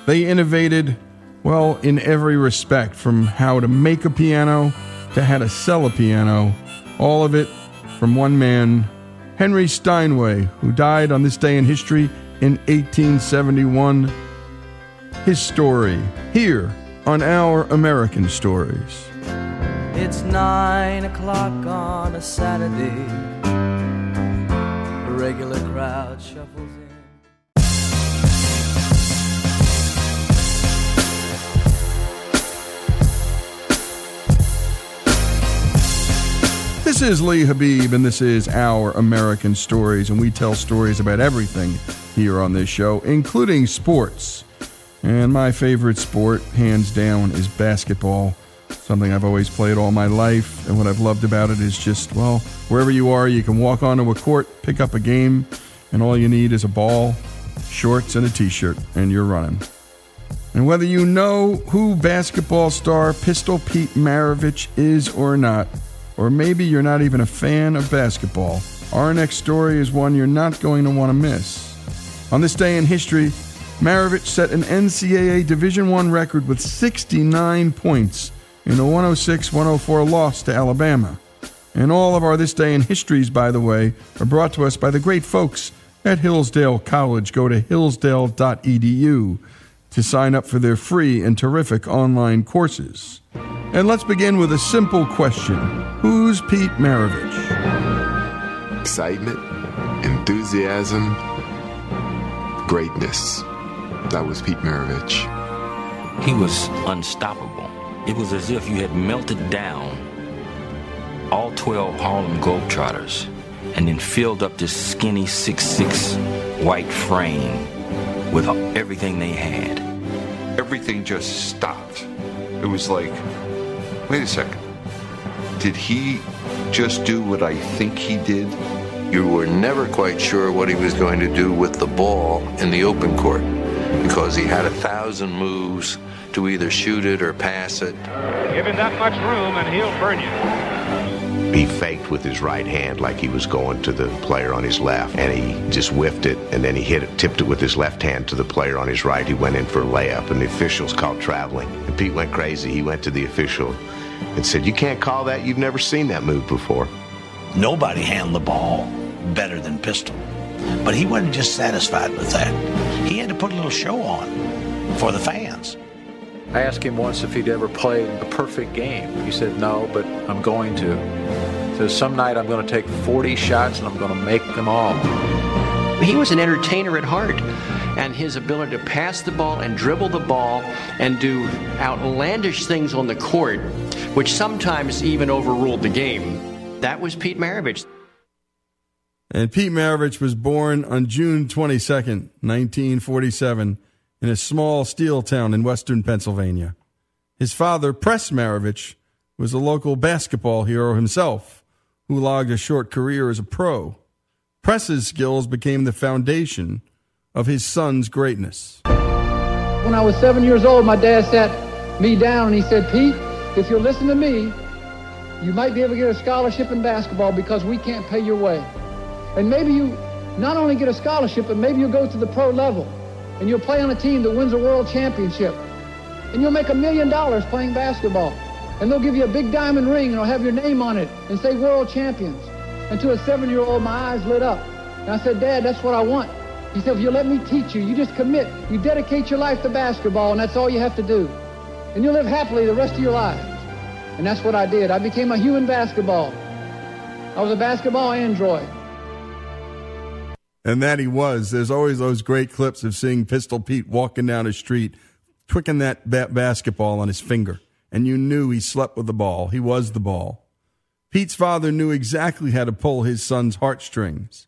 They innovated, well, in every respect from how to make a piano to how to sell a piano, all of it from one man, Henry Steinway, who died on this day in history in 1871. His story here on Our American Stories. It's nine o'clock on a Saturday. A regular crowd shuffles in. This is Lee Habeeb, and this is Our American Stories, and we tell stories about everything here on this show, including sports. And my favorite sport, hands down, is basketball. Something I've always played all my life, and what I've loved about it is just, well, wherever you are, you can walk onto a court, pick up a game, and all you need is a ball, shorts, and a t shirt, and you're running. And whether you know who basketball star Pistol Pete Maravich is or not, or maybe you're not even a fan of basketball, our next story is one you're not going to want to miss. On this day in history, Maravich set an NCAA Division I record with 69 points in a 106-104 loss to Alabama. And all of our This Day in Histories, by the way, are brought to us by the great folks at Hillsdale College. Go to hillsdale.edu to sign up for their free and terrific online courses. And let's begin with a simple question Who's Pete Maravich? Excitement, enthusiasm, greatness. That was Pete Maravich. He was unstoppable. It was as if you had melted down all 12 Harlem Globetrotters and then filled up this skinny six-six white frame with everything they had. Everything just stopped. It was like, wait a second. Did he just do what I think he did? You were never quite sure what he was going to do with the ball in the open court because he had a thousand moves to either shoot it or pass it. Give him that much room and he'll burn you. He faked with his right hand like he was going to the player on his left, and he just whiffed it, and then he hit it, tipped it with his left hand to the player on his right. He went in for a layup, and the officials called traveling. And Pete went crazy. He went to the official and said, You can't call that. You've never seen that move before. Nobody handled the ball better than Pistol. But he wasn't just satisfied with that. He had to put a little show on for the fans. I asked him once if he'd ever played a perfect game. He said no, but I'm going to. So some night I'm going to take 40 shots and I'm going to make them all. He was an entertainer at heart, and his ability to pass the ball and dribble the ball and do outlandish things on the court, which sometimes even overruled the game, that was Pete Maravich. And Pete Maravich was born on June 22nd, 1947, in a small steel town in western Pennsylvania. His father, Press Maravich, was a local basketball hero himself, who logged a short career as a pro. Press's skills became the foundation of his son's greatness. When I was seven years old, my dad sat me down and he said, Pete, if you'll listen to me, you might be able to get a scholarship in basketball because we can't pay your way. And maybe you not only get a scholarship, but maybe you'll go to the pro level and you'll play on a team that wins a world championship. And you'll make a million dollars playing basketball. And they'll give you a big diamond ring and it'll have your name on it and say world champions. And to a seven-year-old, my eyes lit up. And I said, Dad, that's what I want. He said, if you let me teach you, you just commit. You dedicate your life to basketball, and that's all you have to do. And you'll live happily the rest of your life. And that's what I did. I became a human basketball. I was a basketball android. And that he was. There's always those great clips of seeing Pistol Pete walking down a street, twicking that ba- basketball on his finger. And you knew he slept with the ball. He was the ball. Pete's father knew exactly how to pull his son's heartstrings.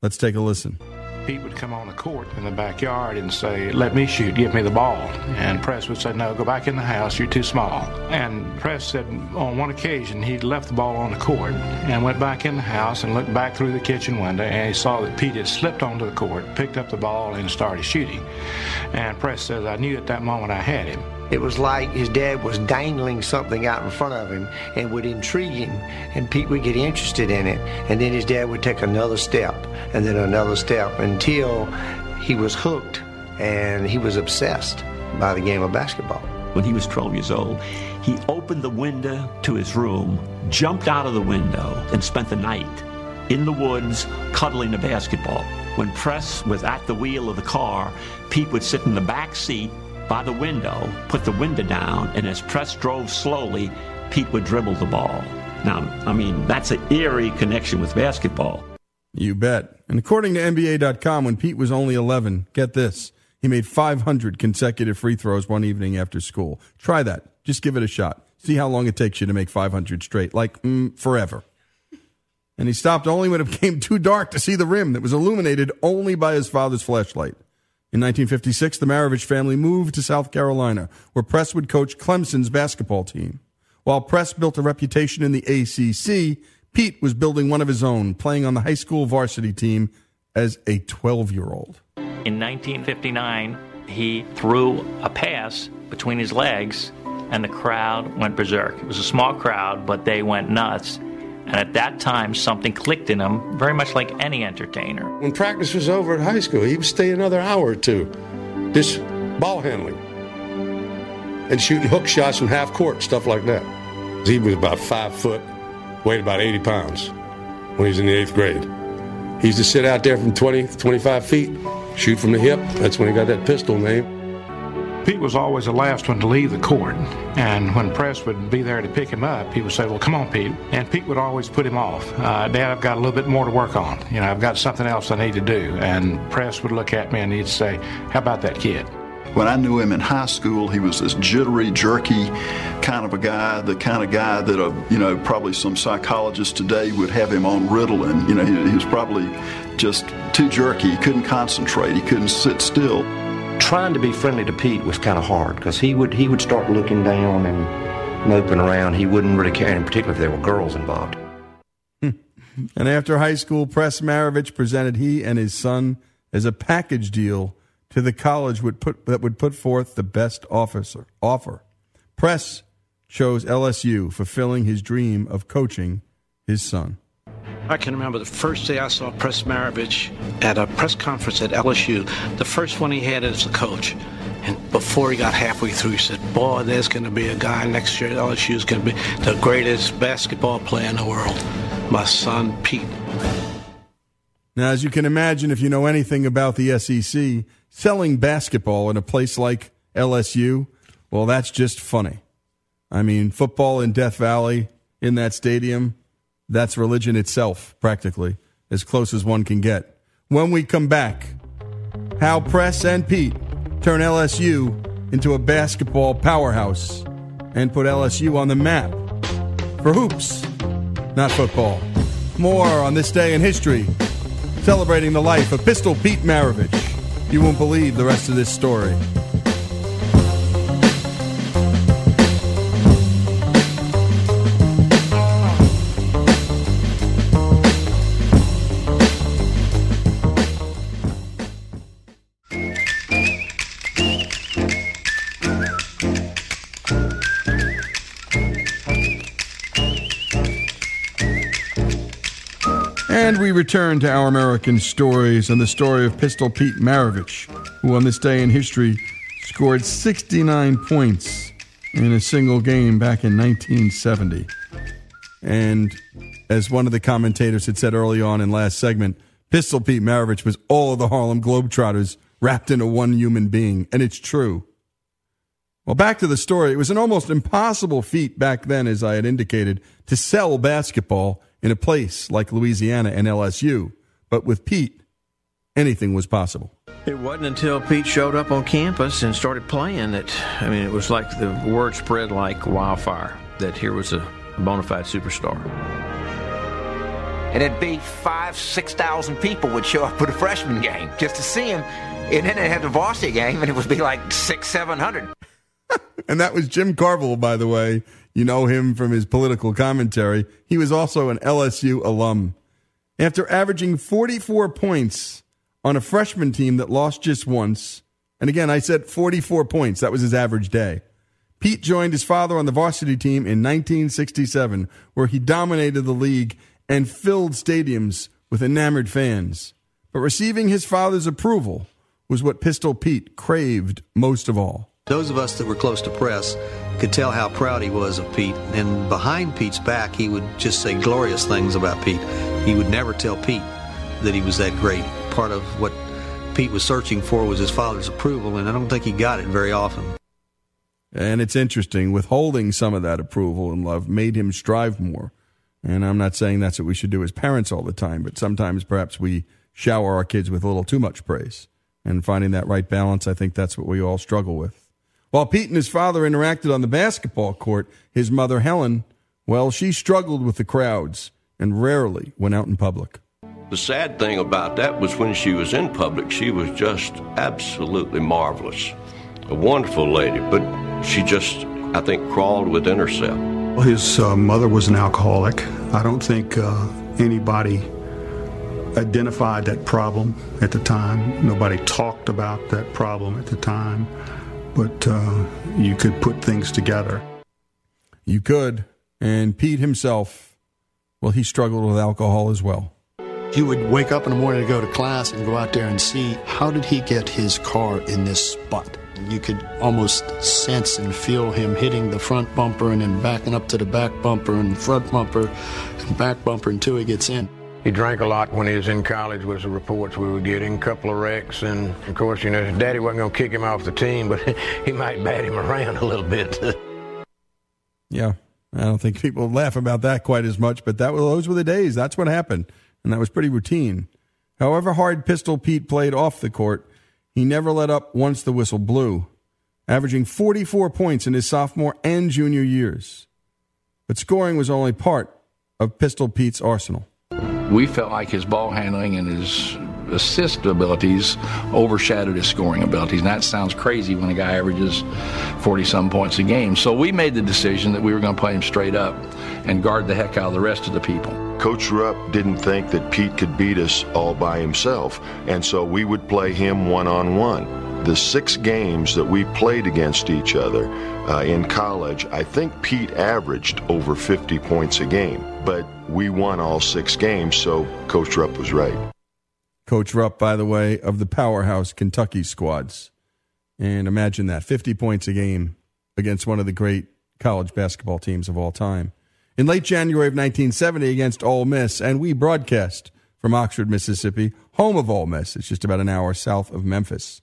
Let's take a listen. Pete would come on the court in the backyard and say, Let me shoot, give me the ball. And Press would say, No, go back in the house, you're too small. And Press said on one occasion he'd left the ball on the court and went back in the house and looked back through the kitchen window and he saw that Pete had slipped onto the court, picked up the ball, and started shooting. And Press says, I knew at that moment I had him. It was like his dad was dangling something out in front of him and would intrigue him, and Pete would get interested in it, and then his dad would take another step and then another step until he was hooked and he was obsessed by the game of basketball. When he was 12 years old, he opened the window to his room, jumped out of the window, and spent the night in the woods cuddling a basketball. When Press was at the wheel of the car, Pete would sit in the back seat by the window, put the window down, and as Press drove slowly, Pete would dribble the ball. Now, I mean, that's an eerie connection with basketball. You bet. And according to NBA.com, when Pete was only 11, get this, he made 500 consecutive free throws one evening after school. Try that. Just give it a shot. See how long it takes you to make 500 straight, like mm, forever. And he stopped only when it became too dark to see the rim that was illuminated only by his father's flashlight. In 1956, the Maravich family moved to South Carolina, where Press would coach Clemson's basketball team. While Press built a reputation in the ACC, Pete was building one of his own, playing on the high school varsity team as a 12 year old. In 1959, he threw a pass between his legs, and the crowd went berserk. It was a small crowd, but they went nuts. And at that time, something clicked in him, very much like any entertainer. When practice was over at high school, he would stay another hour or two, just ball handling and shooting hook shots from half court, stuff like that. He was about five foot, weighed about 80 pounds when he was in the eighth grade. He used to sit out there from 20, 25 feet, shoot from the hip. That's when he got that pistol name. Pete was always the last one to leave the court, and when Press would be there to pick him up, he would say, "Well, come on, Pete," and Pete would always put him off. Uh, Dad, I've got a little bit more to work on. You know, I've got something else I need to do. And Press would look at me and he'd say, "How about that kid?" When I knew him in high school, he was this jittery, jerky kind of a guy, the kind of guy that, a, you know, probably some psychologist today would have him on Ritalin. You know, he, he was probably just too jerky. He couldn't concentrate. He couldn't sit still trying to be friendly to Pete was kind of hard because he would he would start looking down and moping around. He wouldn't really care, in particular if there were girls involved. and after high school, Press Maravich presented he and his son as a package deal to the college would put, that would put forth the best officer, offer. Press chose LSU, fulfilling his dream of coaching his son. I can remember the first day I saw Press Maravich at a press conference at LSU, the first one he had as a coach. And before he got halfway through, he said, Boy, there's going to be a guy next year at LSU who's going to be the greatest basketball player in the world. My son, Pete. Now, as you can imagine, if you know anything about the SEC, selling basketball in a place like LSU, well, that's just funny. I mean, football in Death Valley, in that stadium, that's religion itself, practically, as close as one can get. When we come back, how Press and Pete turn LSU into a basketball powerhouse and put LSU on the map for hoops, not football. More on this day in history, celebrating the life of Pistol Pete Maravich. You won't believe the rest of this story. Return to our American stories and the story of Pistol Pete Maravich, who on this day in history scored 69 points in a single game back in 1970. And as one of the commentators had said early on in last segment, Pistol Pete Maravich was all of the Harlem Globetrotters wrapped into one human being. And it's true. Well, back to the story. It was an almost impossible feat back then, as I had indicated, to sell basketball in a place like Louisiana and LSU. But with Pete, anything was possible. It wasn't until Pete showed up on campus and started playing that, I mean, it was like the word spread like wildfire that here was a bona fide superstar. and it'd be five, six thousand people would show up at a freshman game just to see him. And then they'd have the varsity game, and it would be like six, seven hundred. And that was Jim Carville, by the way. You know him from his political commentary. He was also an LSU alum. After averaging 44 points on a freshman team that lost just once, and again, I said 44 points, that was his average day. Pete joined his father on the varsity team in 1967, where he dominated the league and filled stadiums with enamored fans. But receiving his father's approval was what Pistol Pete craved most of all. Those of us that were close to press could tell how proud he was of Pete. And behind Pete's back, he would just say glorious things about Pete. He would never tell Pete that he was that great. Part of what Pete was searching for was his father's approval, and I don't think he got it very often. And it's interesting, withholding some of that approval and love made him strive more. And I'm not saying that's what we should do as parents all the time, but sometimes perhaps we shower our kids with a little too much praise. And finding that right balance, I think that's what we all struggle with. While Pete and his father interacted on the basketball court, his mother, Helen, well, she struggled with the crowds and rarely went out in public. The sad thing about that was when she was in public, she was just absolutely marvelous. A wonderful lady, but she just, I think, crawled within herself. Well, his uh, mother was an alcoholic. I don't think uh, anybody identified that problem at the time. Nobody talked about that problem at the time but uh, you could put things together. You could. And Pete himself, well, he struggled with alcohol as well. You would wake up in the morning to go to class and go out there and see how did he get his car in this spot. You could almost sense and feel him hitting the front bumper and then backing up to the back bumper and front bumper and back bumper until he gets in. He drank a lot when he was in college was the reports we were getting, a couple of wrecks, and of course, you know, his daddy wasn't going to kick him off the team, but he might bat him around a little bit. yeah, I don't think people laugh about that quite as much, but that was, those were the days. That's what happened, and that was pretty routine. However hard Pistol Pete played off the court, he never let up once the whistle blew, averaging 44 points in his sophomore and junior years. But scoring was only part of Pistol Pete's arsenal we felt like his ball handling and his assist abilities overshadowed his scoring abilities. And that sounds crazy when a guy averages 40 some points a game. So we made the decision that we were going to play him straight up and guard the heck out of the rest of the people. Coach Rupp didn't think that Pete could beat us all by himself, and so we would play him one on one. The six games that we played against each other uh, in college, I think Pete averaged over 50 points a game but we won all six games, so Coach Rupp was right. Coach Rupp, by the way, of the powerhouse Kentucky squads. And imagine that 50 points a game against one of the great college basketball teams of all time. In late January of 1970 against Ole Miss, and we broadcast from Oxford, Mississippi, home of Ole Miss. It's just about an hour south of Memphis.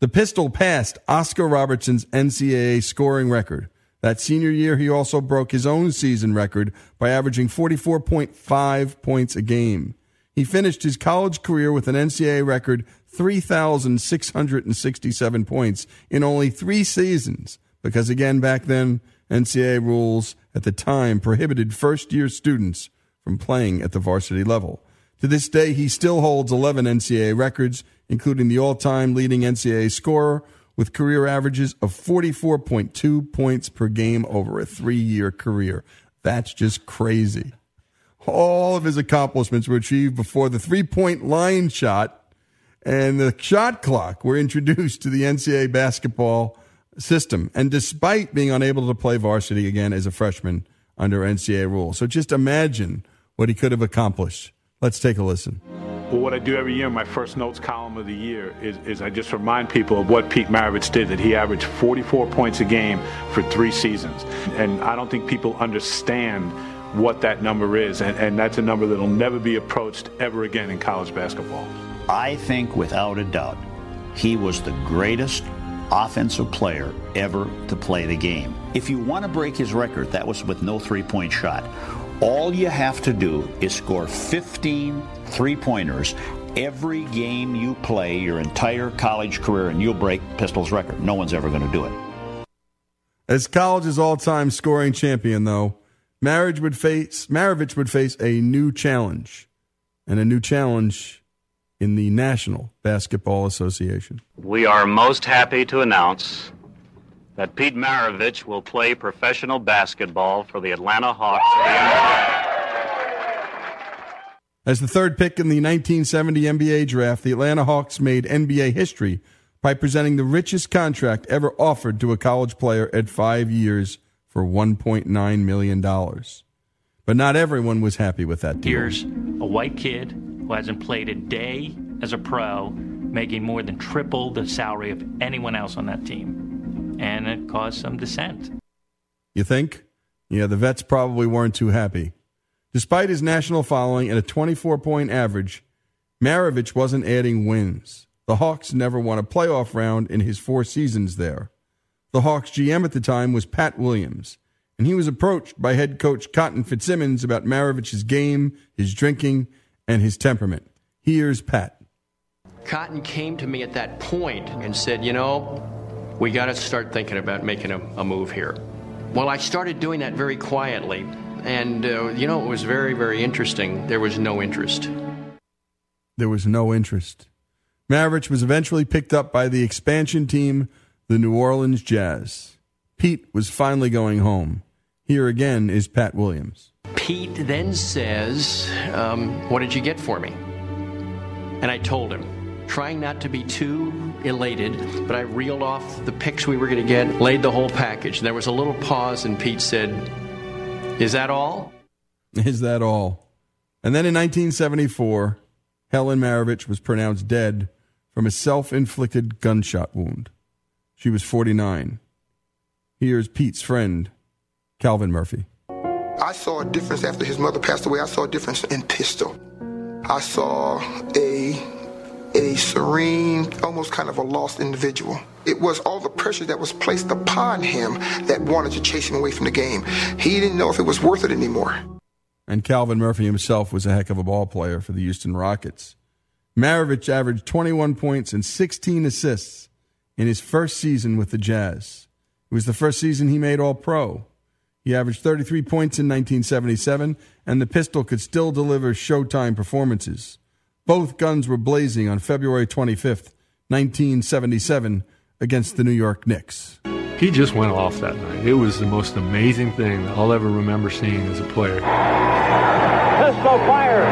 The Pistol passed Oscar Robertson's NCAA scoring record that senior year, he also broke his own season record by averaging 44.5 points a game. He finished his college career with an NCAA record 3,667 points in only three seasons, because again, back then, NCAA rules at the time prohibited first year students from playing at the varsity level. To this day, he still holds 11 NCAA records, including the all time leading NCAA scorer with career averages of 44.2 points per game over a three year career. That's just crazy. All of his accomplishments were achieved before the three point line shot and the shot clock were introduced to the NCAA basketball system. And despite being unable to play varsity again as a freshman under NCAA rules. So just imagine what he could have accomplished. Let's take a listen. Well, what I do every year in my first notes column of the year is, is I just remind people of what Pete Maravich did, that he averaged 44 points a game for three seasons. And I don't think people understand what that number is, and, and that's a number that'll never be approached ever again in college basketball. I think without a doubt, he was the greatest offensive player ever to play the game. If you want to break his record, that was with no three point shot. All you have to do is score 15 three pointers every game you play your entire college career, and you'll break Pistol's record. No one's ever going to do it. As college's all time scoring champion, though, Marriage would face Maravich would face a new challenge, and a new challenge in the National Basketball Association. We are most happy to announce that Pete Maravich will play professional basketball for the Atlanta Hawks. As the third pick in the 1970 NBA draft, the Atlanta Hawks made NBA history by presenting the richest contract ever offered to a college player at five years for $1.9 million. But not everyone was happy with that deal. Here's a white kid who hasn't played a day as a pro, making more than triple the salary of anyone else on that team. And it caused some dissent. You think? Yeah, the vets probably weren't too happy. Despite his national following and a 24 point average, Maravich wasn't adding wins. The Hawks never won a playoff round in his four seasons there. The Hawks GM at the time was Pat Williams, and he was approached by head coach Cotton Fitzsimmons about Maravich's game, his drinking, and his temperament. Here's Pat. Cotton came to me at that point and said, You know, we got to start thinking about making a, a, move here. Well, I started doing that very quietly. And, uh, you know, it was very, very interesting. There was no interest. There was no interest. Maravich was eventually picked up by the expansion team, the New Orleans Jazz. Pete was finally going home. Here again is Pat Williams. Pete then says, um, What did you get for me? And I told him, trying not to be too elated, but I reeled off the picks we were going to get, laid the whole package. And there was a little pause, and Pete said, Is that all? Is that all? And then in 1974, Helen Maravich was pronounced dead from a self inflicted gunshot wound. She was 49. Here's Pete's friend, Calvin Murphy. I saw a difference after his mother passed away. I saw a difference in Pistol. I saw a a serene, almost kind of a lost individual. It was all the pressure that was placed upon him that wanted to chase him away from the game. He didn't know if it was worth it anymore. And Calvin Murphy himself was a heck of a ball player for the Houston Rockets. Maravich averaged 21 points and 16 assists in his first season with the Jazz. It was the first season he made All Pro. He averaged 33 points in 1977, and the Pistol could still deliver Showtime performances. Both guns were blazing on February 25th, 1977, against the New York Knicks. He just went off that night. It was the most amazing thing I'll ever remember seeing as a player. Pistol fire.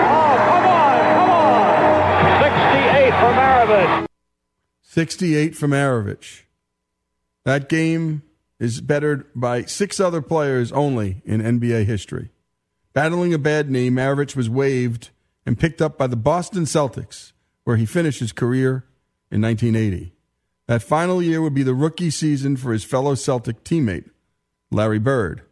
Oh, come on, come on. 68 from Maravich. 68 for Maravich. That game is bettered by six other players only in NBA history. Battling a bad knee, Maravich was waived and picked up by the Boston Celtics, where he finished his career in 1980. That final year would be the rookie season for his fellow Celtic teammate, Larry Bird.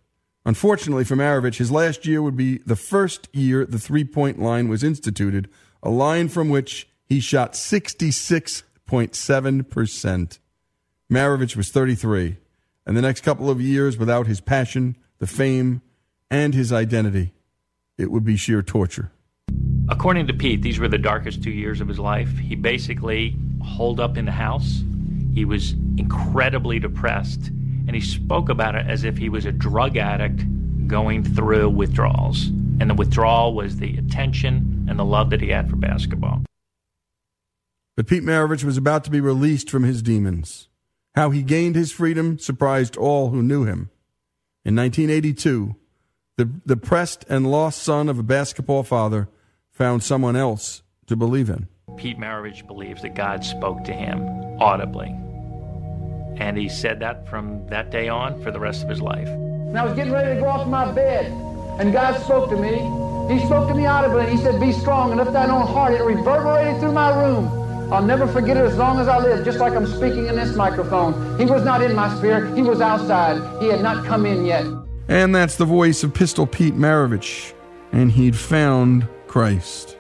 Unfortunately for Maravich, his last year would be the first year the three point line was instituted, a line from which he shot 66.7%. Maravich was 33, and the next couple of years without his passion, the fame, and his identity, it would be sheer torture. According to Pete, these were the darkest two years of his life. He basically holed up in the house. He was incredibly depressed, and he spoke about it as if he was a drug addict going through withdrawals. And the withdrawal was the attention and the love that he had for basketball. But Pete Maravich was about to be released from his demons. How he gained his freedom surprised all who knew him. In 1982, the depressed and lost son of a basketball father found someone else to believe in. Pete Maravich believes that God spoke to him audibly. And he said that from that day on for the rest of his life. And I was getting ready to go off my bed, and God spoke to me. He spoke to me audibly, and he said, Be strong and lift thine own heart. It reverberated through my room. I'll never forget it as long as I live, just like I'm speaking in this microphone. He was not in my spirit, he was outside. He had not come in yet. And that's the voice of Pistol Pete Maravich. And he'd found Christ.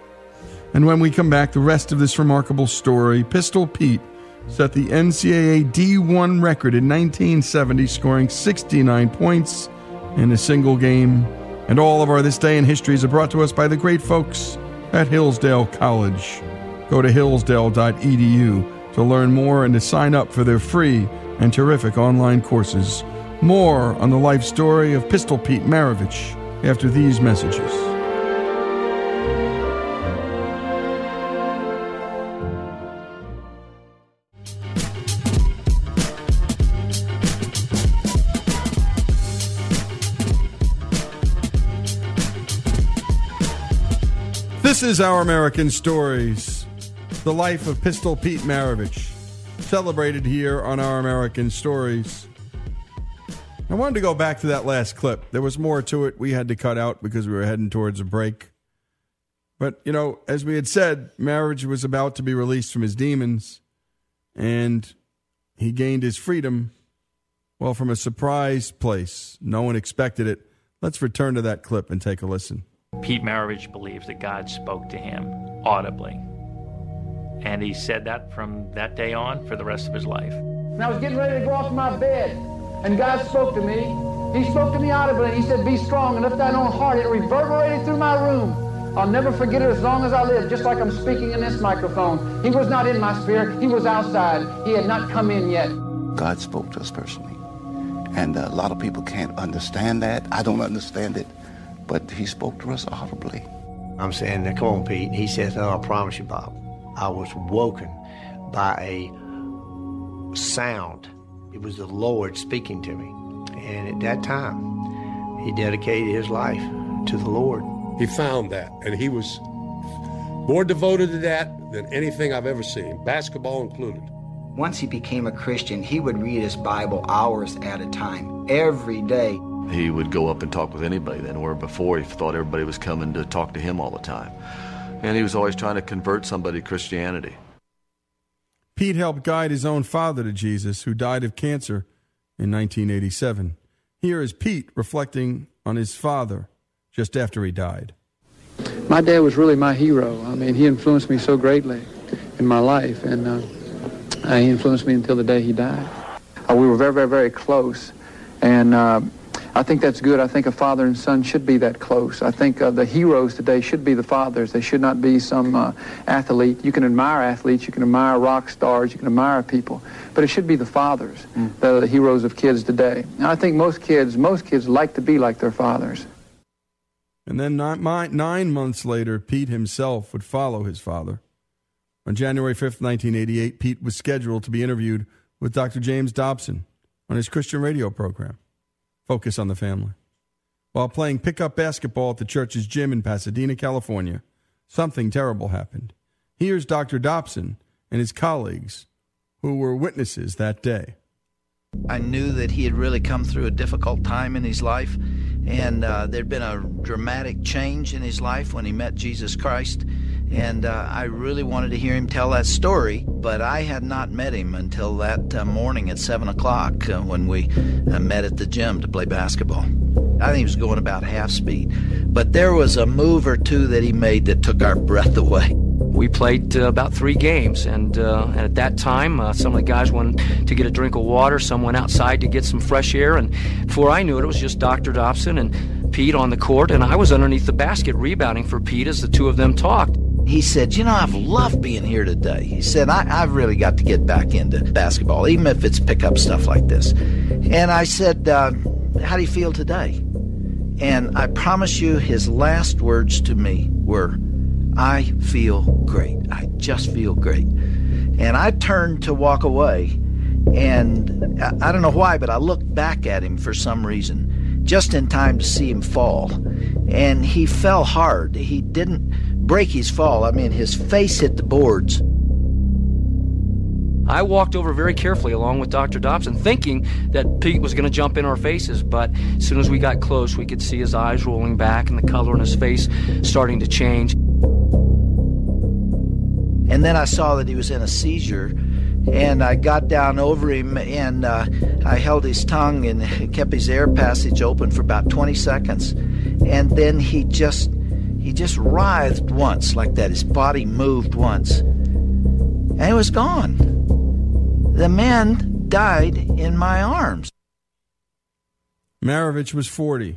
And when we come back, the rest of this remarkable story Pistol Pete set the NCAA D1 record in 1970, scoring 69 points in a single game. And all of our This Day in Histories are brought to us by the great folks at Hillsdale College. Go to hillsdale.edu to learn more and to sign up for their free and terrific online courses. More on the life story of Pistol Pete Maravich after these messages. This is Our American Stories, the life of Pistol Pete Maravich, celebrated here on Our American Stories. I wanted to go back to that last clip. There was more to it we had to cut out because we were heading towards a break. But, you know, as we had said, Maravich was about to be released from his demons, and he gained his freedom, well, from a surprise place. No one expected it. Let's return to that clip and take a listen. Pete Maravich believes that God spoke to him audibly. And he said that from that day on for the rest of his life. And I was getting ready to go off my bed, and God spoke to me. He spoke to me audibly, and He said, Be strong and lift thine own heart. It reverberated through my room. I'll never forget it as long as I live, just like I'm speaking in this microphone. He was not in my spirit, He was outside. He had not come in yet. God spoke to us personally. And a lot of people can't understand that. I don't understand it. But He spoke to us audibly. I'm saying, now, come on, Pete. He says, no, I promise you, Bob. I was woken by a sound. It was the Lord speaking to me. And at that time, he dedicated his life to the Lord. He found that, and he was more devoted to that than anything I've ever seen, basketball included. Once he became a Christian, he would read his Bible hours at a time, every day. He would go up and talk with anybody then, where before he thought everybody was coming to talk to him all the time. And he was always trying to convert somebody to Christianity. Pete helped guide his own father to Jesus, who died of cancer in 1987. Here is Pete reflecting on his father just after he died. My dad was really my hero. I mean, he influenced me so greatly in my life, and uh, he influenced me until the day he died. Uh, we were very, very, very close, and uh, I think that's good. I think a father and son should be that close. I think uh, the heroes today should be the fathers. They should not be some uh, athlete. You can admire athletes, you can admire rock stars, you can admire people, but it should be the fathers, mm. the, the heroes of kids today. And I think most kids, most kids like to be like their fathers. And then nine, nine months later, Pete himself would follow his father. On January 5th, 1988, Pete was scheduled to be interviewed with Dr. James Dobson on his Christian radio program. Focus on the Family. While playing pickup basketball at the church's gym in Pasadena, California, something terrible happened. Here's Dr. Dobson and his colleagues who were witnesses that day. I knew that he had really come through a difficult time in his life, and uh, there'd been a dramatic change in his life when he met Jesus Christ. And uh, I really wanted to hear him tell that story, but I had not met him until that uh, morning at 7 o'clock uh, when we uh, met at the gym to play basketball. I think he was going about half speed. But there was a move or two that he made that took our breath away. We played uh, about three games, and, uh, and at that time, some of the guys went to get a drink of water, some went outside to get some fresh air, and before I knew it, it was just Dr. Dobson and Pete on the court, and I was underneath the basket rebounding for Pete as the two of them talked. He said, You know, I've loved being here today. He said, I, have really got to get back into basketball, even if it's pick up stuff like this. And I said, uh, How do you feel today? And I promise you, his last words to me were, I feel great. I just feel great. And I turned to walk away, and I, I don't know why, but I looked back at him for some reason, just in time to see him fall. And he fell hard. He didn't break his fall. I mean, his face hit the boards. I walked over very carefully along with Dr. Dobson, thinking that Pete was going to jump in our faces. But as soon as we got close, we could see his eyes rolling back and the color in his face starting to change. And then I saw that he was in a seizure. And I got down over him and uh, I held his tongue and kept his air passage open for about 20 seconds. And then he just he just writhed once like that. His body moved once. And it was gone. The man died in my arms. Maravich was 40.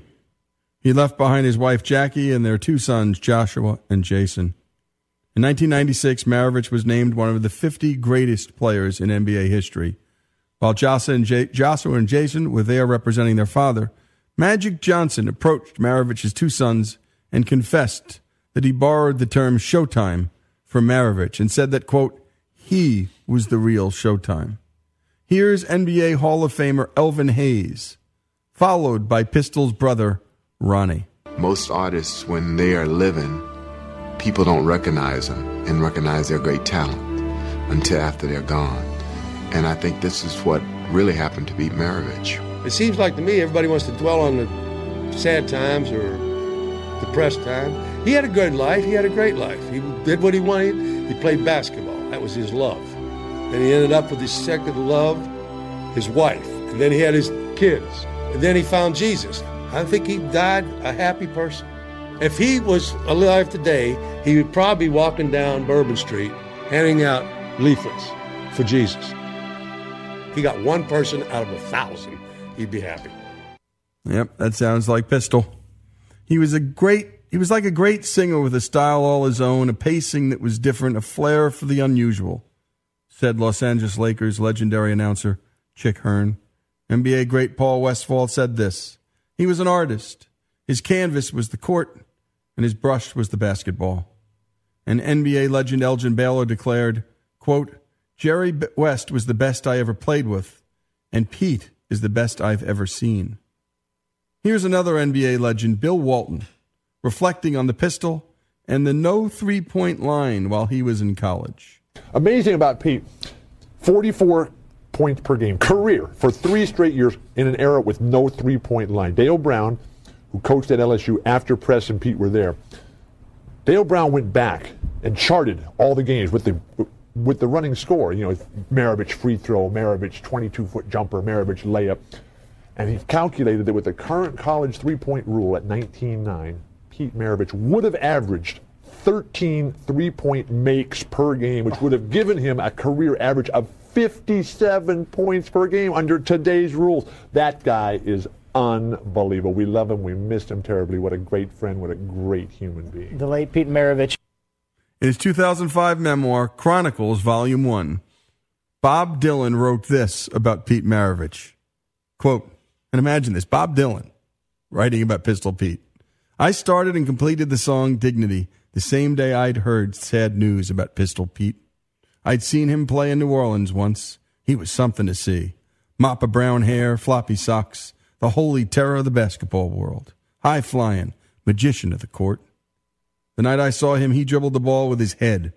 He left behind his wife Jackie and their two sons, Joshua and Jason. In 1996, Maravich was named one of the 50 greatest players in NBA history While Joshua and, J- Joshua and Jason were there representing their father, Magic Johnson approached Maravich's two sons and confessed that he borrowed the term Showtime from Maravich and said that, quote, he was the real Showtime. Here's NBA Hall of Famer Elvin Hayes, followed by Pistol's brother, Ronnie. Most artists, when they are living, people don't recognize them and recognize their great talent until after they're gone. And I think this is what really happened to Pete Maravich. It seems like to me everybody wants to dwell on the sad times or depressed time. He had a good life. He had a great life. He did what he wanted. He played basketball. That was his love. And he ended up with his second love, his wife. And then he had his kids. And then he found Jesus. I think he died a happy person. If he was alive today, he would probably be walking down Bourbon Street handing out leaflets for Jesus. He got one person out of a thousand, he'd be happy. Yep, that sounds like Pistol. He was a great he was like a great singer with a style all his own, a pacing that was different, a flair for the unusual, said Los Angeles Lakers legendary announcer Chick Hearn. NBA great Paul Westphal said this. He was an artist. His canvas was the court, and his brush was the basketball. And NBA legend Elgin Baylor declared, quote, Jerry West was the best I ever played with, and Pete is the best I've ever seen. Here's another NBA legend, Bill Walton, reflecting on the pistol and the no three point line while he was in college. Amazing about Pete 44 points per game, career for three straight years in an era with no three point line. Dale Brown, who coached at LSU after Press and Pete were there, Dale Brown went back and charted all the games with the with the running score. You know, Maravich free throw, Maravich 22 foot jumper, Maravich layup. And he calculated that with the current college three point rule at 19.9, Pete Maravich would have averaged 13 three point makes per game, which would have given him a career average of 57 points per game under today's rules. That guy is unbelievable. We love him. We missed him terribly. What a great friend. What a great human being. The late Pete Maravich. In his 2005 memoir, Chronicles, Volume 1, Bob Dylan wrote this about Pete Maravich. Quote, and imagine this Bob Dylan writing about Pistol Pete. I started and completed the song Dignity the same day I'd heard sad news about Pistol Pete. I'd seen him play in New Orleans once. He was something to see. Mop of brown hair, floppy socks, the holy terror of the basketball world. High flying, magician of the court. The night I saw him, he dribbled the ball with his head,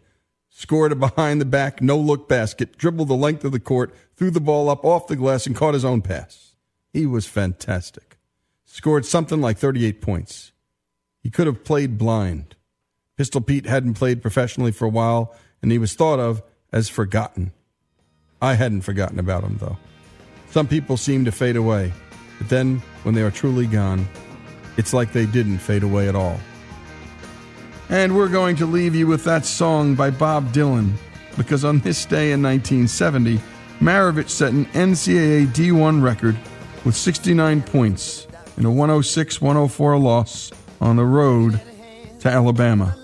scored a behind the back, no look basket, dribbled the length of the court, threw the ball up off the glass, and caught his own pass. He was fantastic. Scored something like 38 points. He could have played blind. Pistol Pete hadn't played professionally for a while, and he was thought of as forgotten. I hadn't forgotten about him, though. Some people seem to fade away, but then when they are truly gone, it's like they didn't fade away at all. And we're going to leave you with that song by Bob Dylan, because on this day in 1970, Maravich set an NCAA D1 record with 69 points in a 106 104 loss on the road to Alabama.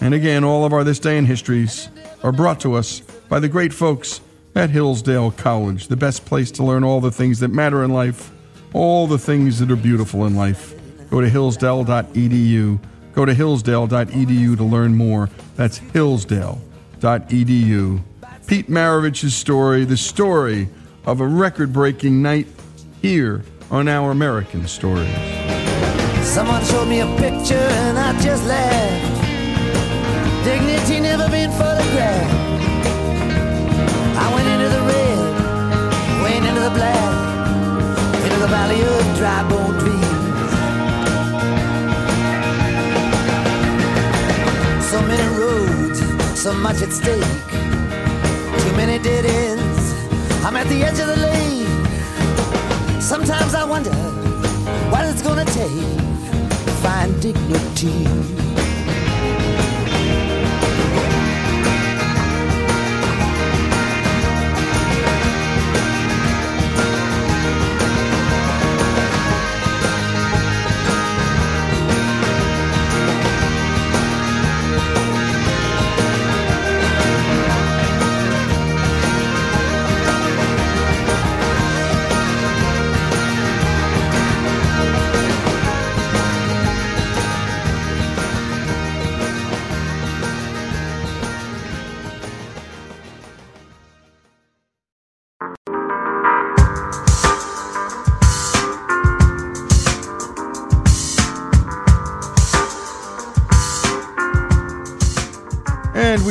And again, all of our This Day in Histories are brought to us by the great folks at Hillsdale College, the best place to learn all the things that matter in life, all the things that are beautiful in life. Go to hillsdale.edu. Go to hillsdale.edu to learn more. That's hillsdale.edu. Pete Maravich's story, the story of a record breaking night here on Our American Stories. Someone showed me a picture and I just laughed. Dignity never been photographed. Bone dreams. So many roads, so much at stake. Too many dead ends. I'm at the edge of the lake. Sometimes I wonder what it's gonna take to find dignity.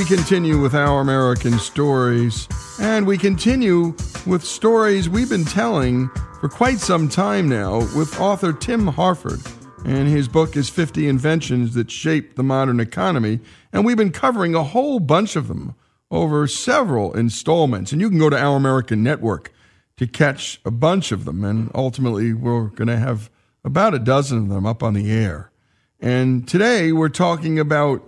We continue with our American stories. And we continue with stories we've been telling for quite some time now with author Tim Harford. And his book is 50 Inventions That Shaped the Modern Economy. And we've been covering a whole bunch of them over several installments. And you can go to Our American Network to catch a bunch of them. And ultimately, we're going to have about a dozen of them up on the air. And today, we're talking about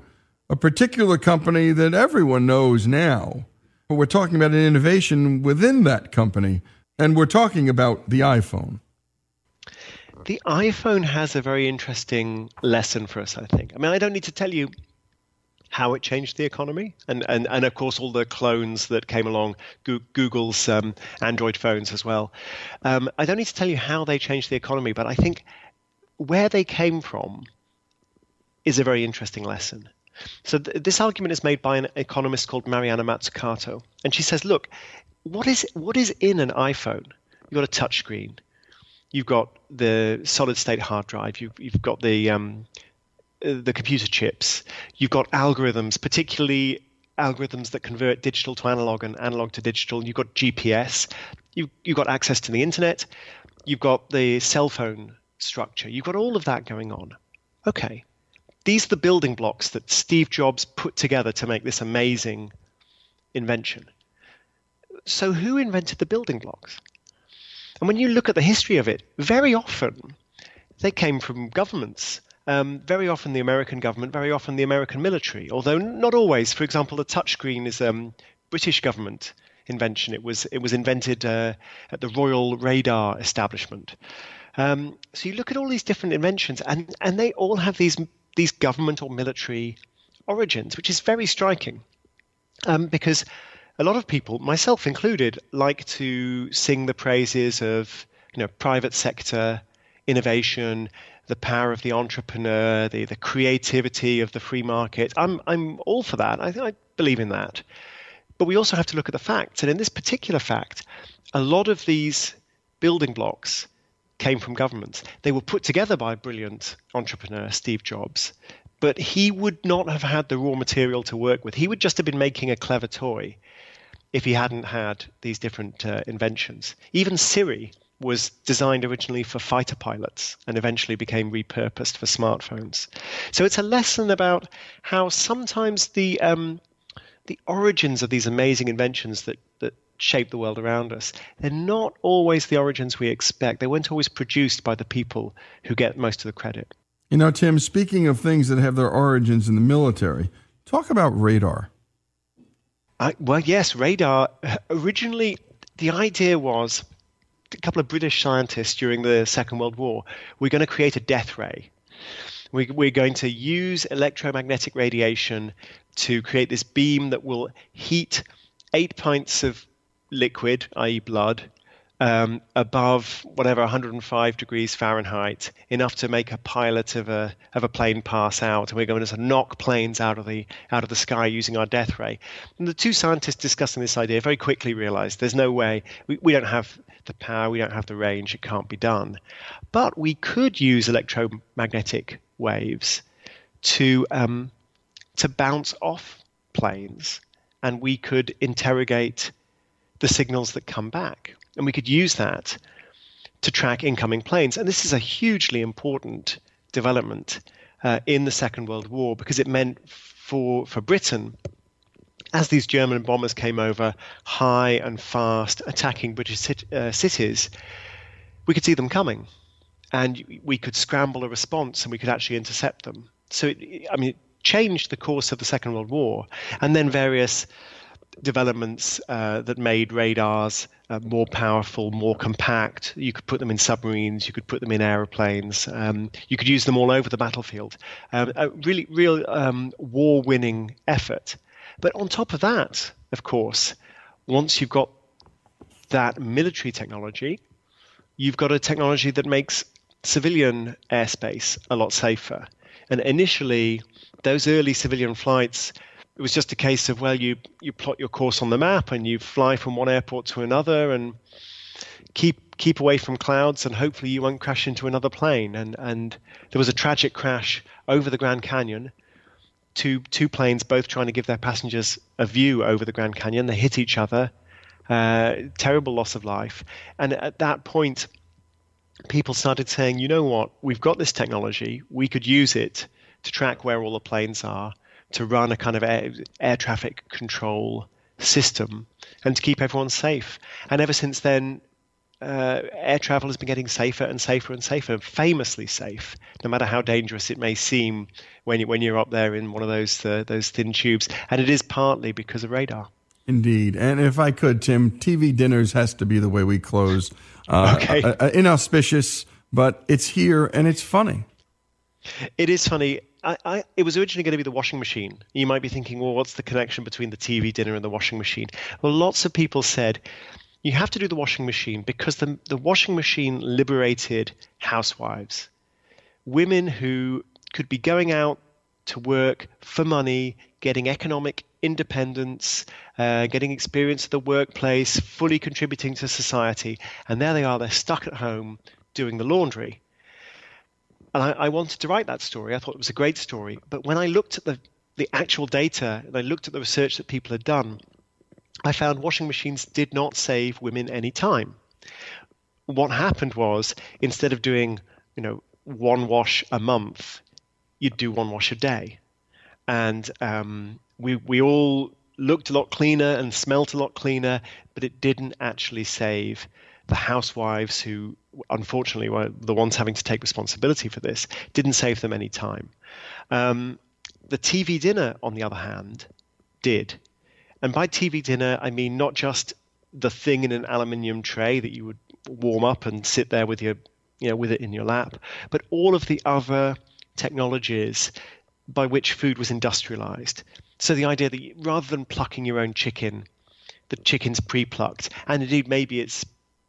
a particular company that everyone knows now. But we're talking about an innovation within that company, and we're talking about the iPhone. The iPhone has a very interesting lesson for us, I think. I mean, I don't need to tell you how it changed the economy, and and, and of course all the clones that came along, Google's um, Android phones as well. Um, I don't need to tell you how they changed the economy, but I think where they came from is a very interesting lesson. So th- this argument is made by an economist called Mariana Mazzucato, and she says, look, what is what is in an iPhone? You've got a touchscreen, you've got the solid state hard drive, you've you've got the um, the computer chips, you've got algorithms, particularly algorithms that convert digital to analog and analog to digital. You've got GPS, you you've got access to the internet, you've got the cell phone structure, you've got all of that going on. Okay, these are the building blocks that Steve Jobs put together to make this amazing invention. So, who invented the building blocks? And when you look at the history of it, very often they came from governments. Um, very often the American government, very often the American military, although not always. For example, the touchscreen is a um, British government invention. It was it was invented uh, at the Royal Radar Establishment. Um, so you look at all these different inventions, and and they all have these these government or military origins, which is very striking um, because a lot of people, myself included, like to sing the praises of you know private sector innovation, the power of the entrepreneur, the, the creativity of the free market. I'm I'm all for that. I, I believe in that. But we also have to look at the facts. And in this particular fact, a lot of these building blocks came from governments. They were put together by brilliant entrepreneur, Steve Jobs, but he would not have had the raw material to work with. He would just have been making a clever toy if he hadn't had these different uh, inventions. Even Siri was designed originally for fighter pilots and eventually became repurposed for smartphones. So it's a lesson about how sometimes the um, the origins of these amazing inventions that shape the world around us, they're not always the origins we expect. They weren't always produced by the people who get most of the credit. You know, Tim, speaking of things that have their origins in the military, talk about radar. I, well, yes, radar. Originally, the idea was a couple of British scientists during the Second World War we're going to create a death ray. We, we're going to use electromagnetic radiation to create this beam that will heat eight pints of liquid, i.e., blood, um, above whatever 105 degrees Fahrenheit, enough to make a pilot of a of a plane pass out, and we're going to knock planes out of the out of the sky using our death ray. And the two scientists discussing this idea very quickly realized there's no way we, we don't have the power, we don't have the range, it can't be done. But we could use electromagnetic waves to um, to bounce off planes, and we could interrogate the signals that come back. And we could use that to track incoming planes. And this is a hugely important development uh, in the Second World War because it meant for, for Britain, as these German bombers came over high and fast, attacking British cit- uh, cities, we could see them coming. And we could scramble a response and we could actually intercept them. So, it, I mean, it changed the course of the Second World War. And then various developments uh, that made radars uh, more powerful, more compact. You could put them in submarines, you could put them in aeroplanes, um, you could use them all over the battlefield. Um, a really, real um, war winning effort. But on top of that, of course, once you've got that military technology, you've got a technology that makes civilian airspace a lot safer. And initially, those early civilian flights it was just a case of well, you you plot your course on the map and you fly from one airport to another and keep keep away from clouds and hopefully you won't crash into another plane. And and there was a tragic crash over the Grand Canyon. two two planes both trying to give their passengers a view over the Grand Canyon. They hit each other. Uh, terrible loss of life. And at that point, people started saying, you know what, we've got this technology, we could use it to track where all the planes are, to run a kind of air, air traffic control system, and to keep everyone safe. And ever since then, uh, air travel has been getting safer and safer and safer, famously safe, no matter how dangerous it may seem when you when you're up there in one of those uh, those thin tubes. And it is partly because of radar. Indeed. And if I could, Tim, TV dinners has to be the way we close. Uh, Okay. uh, uh, inauspicious, but it's here and it's funny. It is funny. I, I, it was originally going to be the washing machine. You might be thinking, well, what's the connection between the TV dinner and the washing machine? Well, lots of people said you have to do the washing machine because the, the washing machine liberated housewives, women who could be going out to work for money, getting economic independence, uh, getting experience at the workplace, fully contributing to society. And there they are, they're stuck at home doing the laundry. And I, I wanted to write that story. I thought it was a great story. But when I looked at the, the actual data and I looked at the research that people had done, I found washing machines did not save women any time. What happened was instead of doing, you know, one wash a month, you'd do one wash a day. And um, we, we all looked a lot cleaner and smelt a lot cleaner, but it didn't actually save the housewives who unfortunately were the ones having to take responsibility for this didn't save them any time. Um, the tv dinner on the other hand did. And by tv dinner i mean not just the thing in an aluminium tray that you would warm up and sit there with your you know with it in your lap but all of the other technologies by which food was industrialized. So the idea that rather than plucking your own chicken the chicken's pre-plucked and indeed maybe it's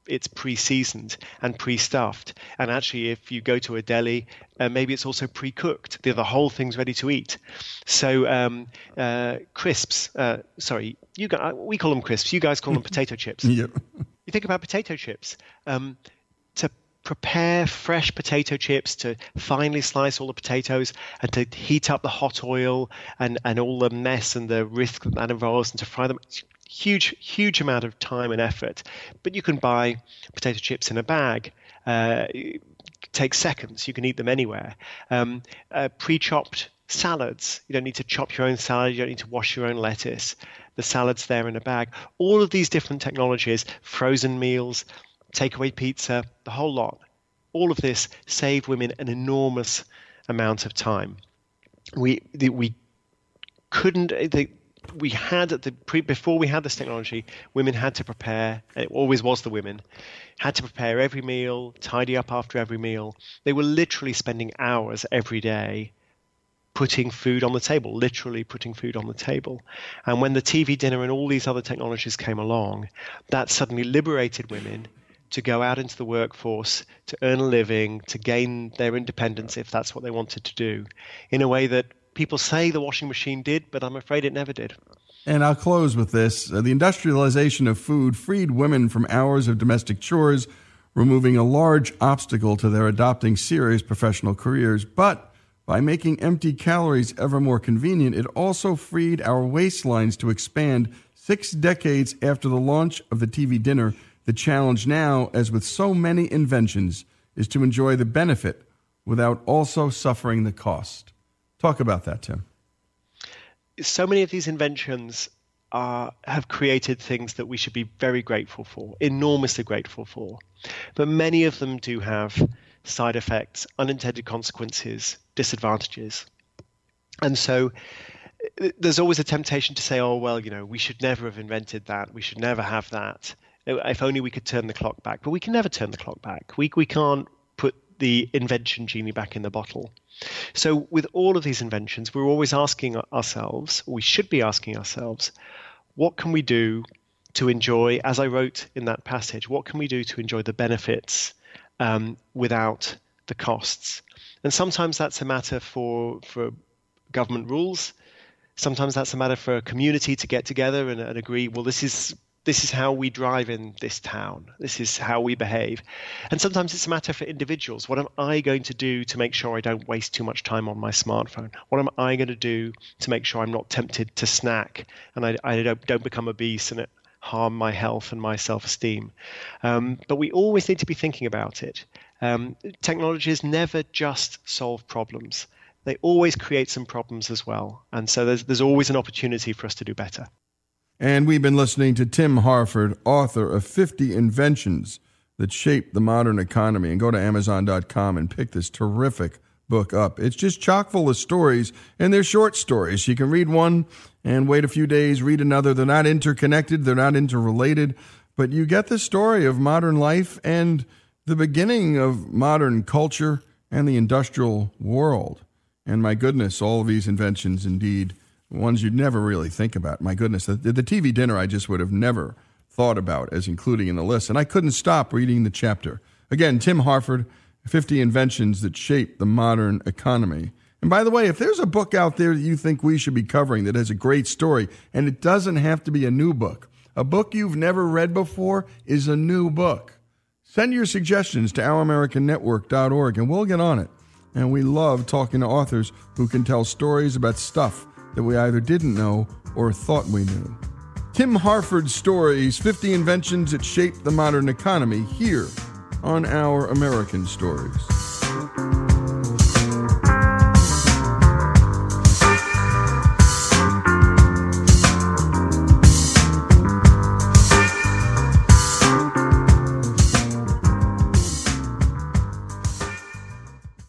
it's pre-seasoned and pre-stuffed. And actually if you go to a deli uh, maybe it's also pre-cooked. The, the whole thing's ready to eat. So um, uh, crisps uh, sorry you guys, we call them crisps. You guys call them potato chips. Yep. you think about potato chips. Um, to prepare fresh potato chips to finely slice all the potatoes and to heat up the hot oil and, and all the mess and the risk that that involves and to fry them it's huge huge amount of time and effort but you can buy potato chips in a bag uh, takes seconds you can eat them anywhere. Um, uh, pre-chopped salads you don't need to chop your own salad you don't need to wash your own lettuce the salad's there in a bag. All of these different technologies frozen meals takeaway pizza the whole lot all of this saved women an enormous amount of time. We the, we couldn't the, we had the pre, before we had this technology women had to prepare it always was the women had to prepare every meal tidy up after every meal. They were literally spending hours every day putting food on the table literally putting food on the table. And when the tv dinner and all these other technologies came along that suddenly liberated women to go out into the workforce to earn a living to gain their independence if that's what they wanted to do in a way that people say the washing machine did but i'm afraid it never did And I'll close with this. Uh, the industrialization of food freed women from hours of domestic chores, removing a large obstacle to their adopting serious professional careers. But by making empty calories ever more convenient, it also freed our waistlines to expand six decades after the launch of the TV dinner. The challenge now, as with so many inventions, is to enjoy the benefit without also suffering the cost. Talk about that, Tim. so many of these inventions are, have created things that we should be very grateful for, enormously grateful for. But many of them do have side effects, unintended consequences, disadvantages. And so there's always a temptation to say, oh, well, you know, we should never have invented that. We should never have that. If only we could turn the clock back. But we can never turn the clock back. We, we can't the invention genie back in the bottle. So, with all of these inventions, we're always asking ourselves, or we should be asking ourselves, what can we do to enjoy, as I wrote in that passage, what can we do to enjoy the benefits um, without the costs? And sometimes that's a matter for, for government rules. Sometimes that's a matter for a community to get together and, and agree, well, this is This is how we drive in this town. This is how we behave. And sometimes it's a matter for individuals. What am I going to do to make sure I don't waste too much time on my smartphone? What am I going to do to make sure I'm not tempted to snack and I, I don't, don't become obese and it harm my health and my self esteem? Um, but we always need to be thinking about it. Um, technologies never just solve problems they always create some problems as well. And so there's, there's always an opportunity for us to do better. And we've been listening to Tim Harford, author of 50 Inventions That Shaped the Modern Economy. And go to Amazon.com and pick this terrific book up. It's just chock full of stories, and they're short stories. You can read one and wait a few days, read another. They're not interconnected, they're not interrelated, but you get the story of modern life and the beginning of modern culture and the industrial world. And my goodness, all of these inventions indeed ones you'd never really think about. My goodness, the, the TV dinner I just would have never thought about as including in the list. And I couldn't stop reading the chapter. Again, Tim Harford, 50 Inventions That Shape the Modern Economy. And by the way, if there's a book out there that you think we should be covering that has a great story, and it doesn't have to be a new book, a book you've never read before is a new book. Send your suggestions to ouramericannetwork.org and we'll get on it. And we love talking to authors who can tell stories about stuff that we either didn't know or thought we knew. Tim Harford's stories 50 inventions that shaped the modern economy here on Our American Stories.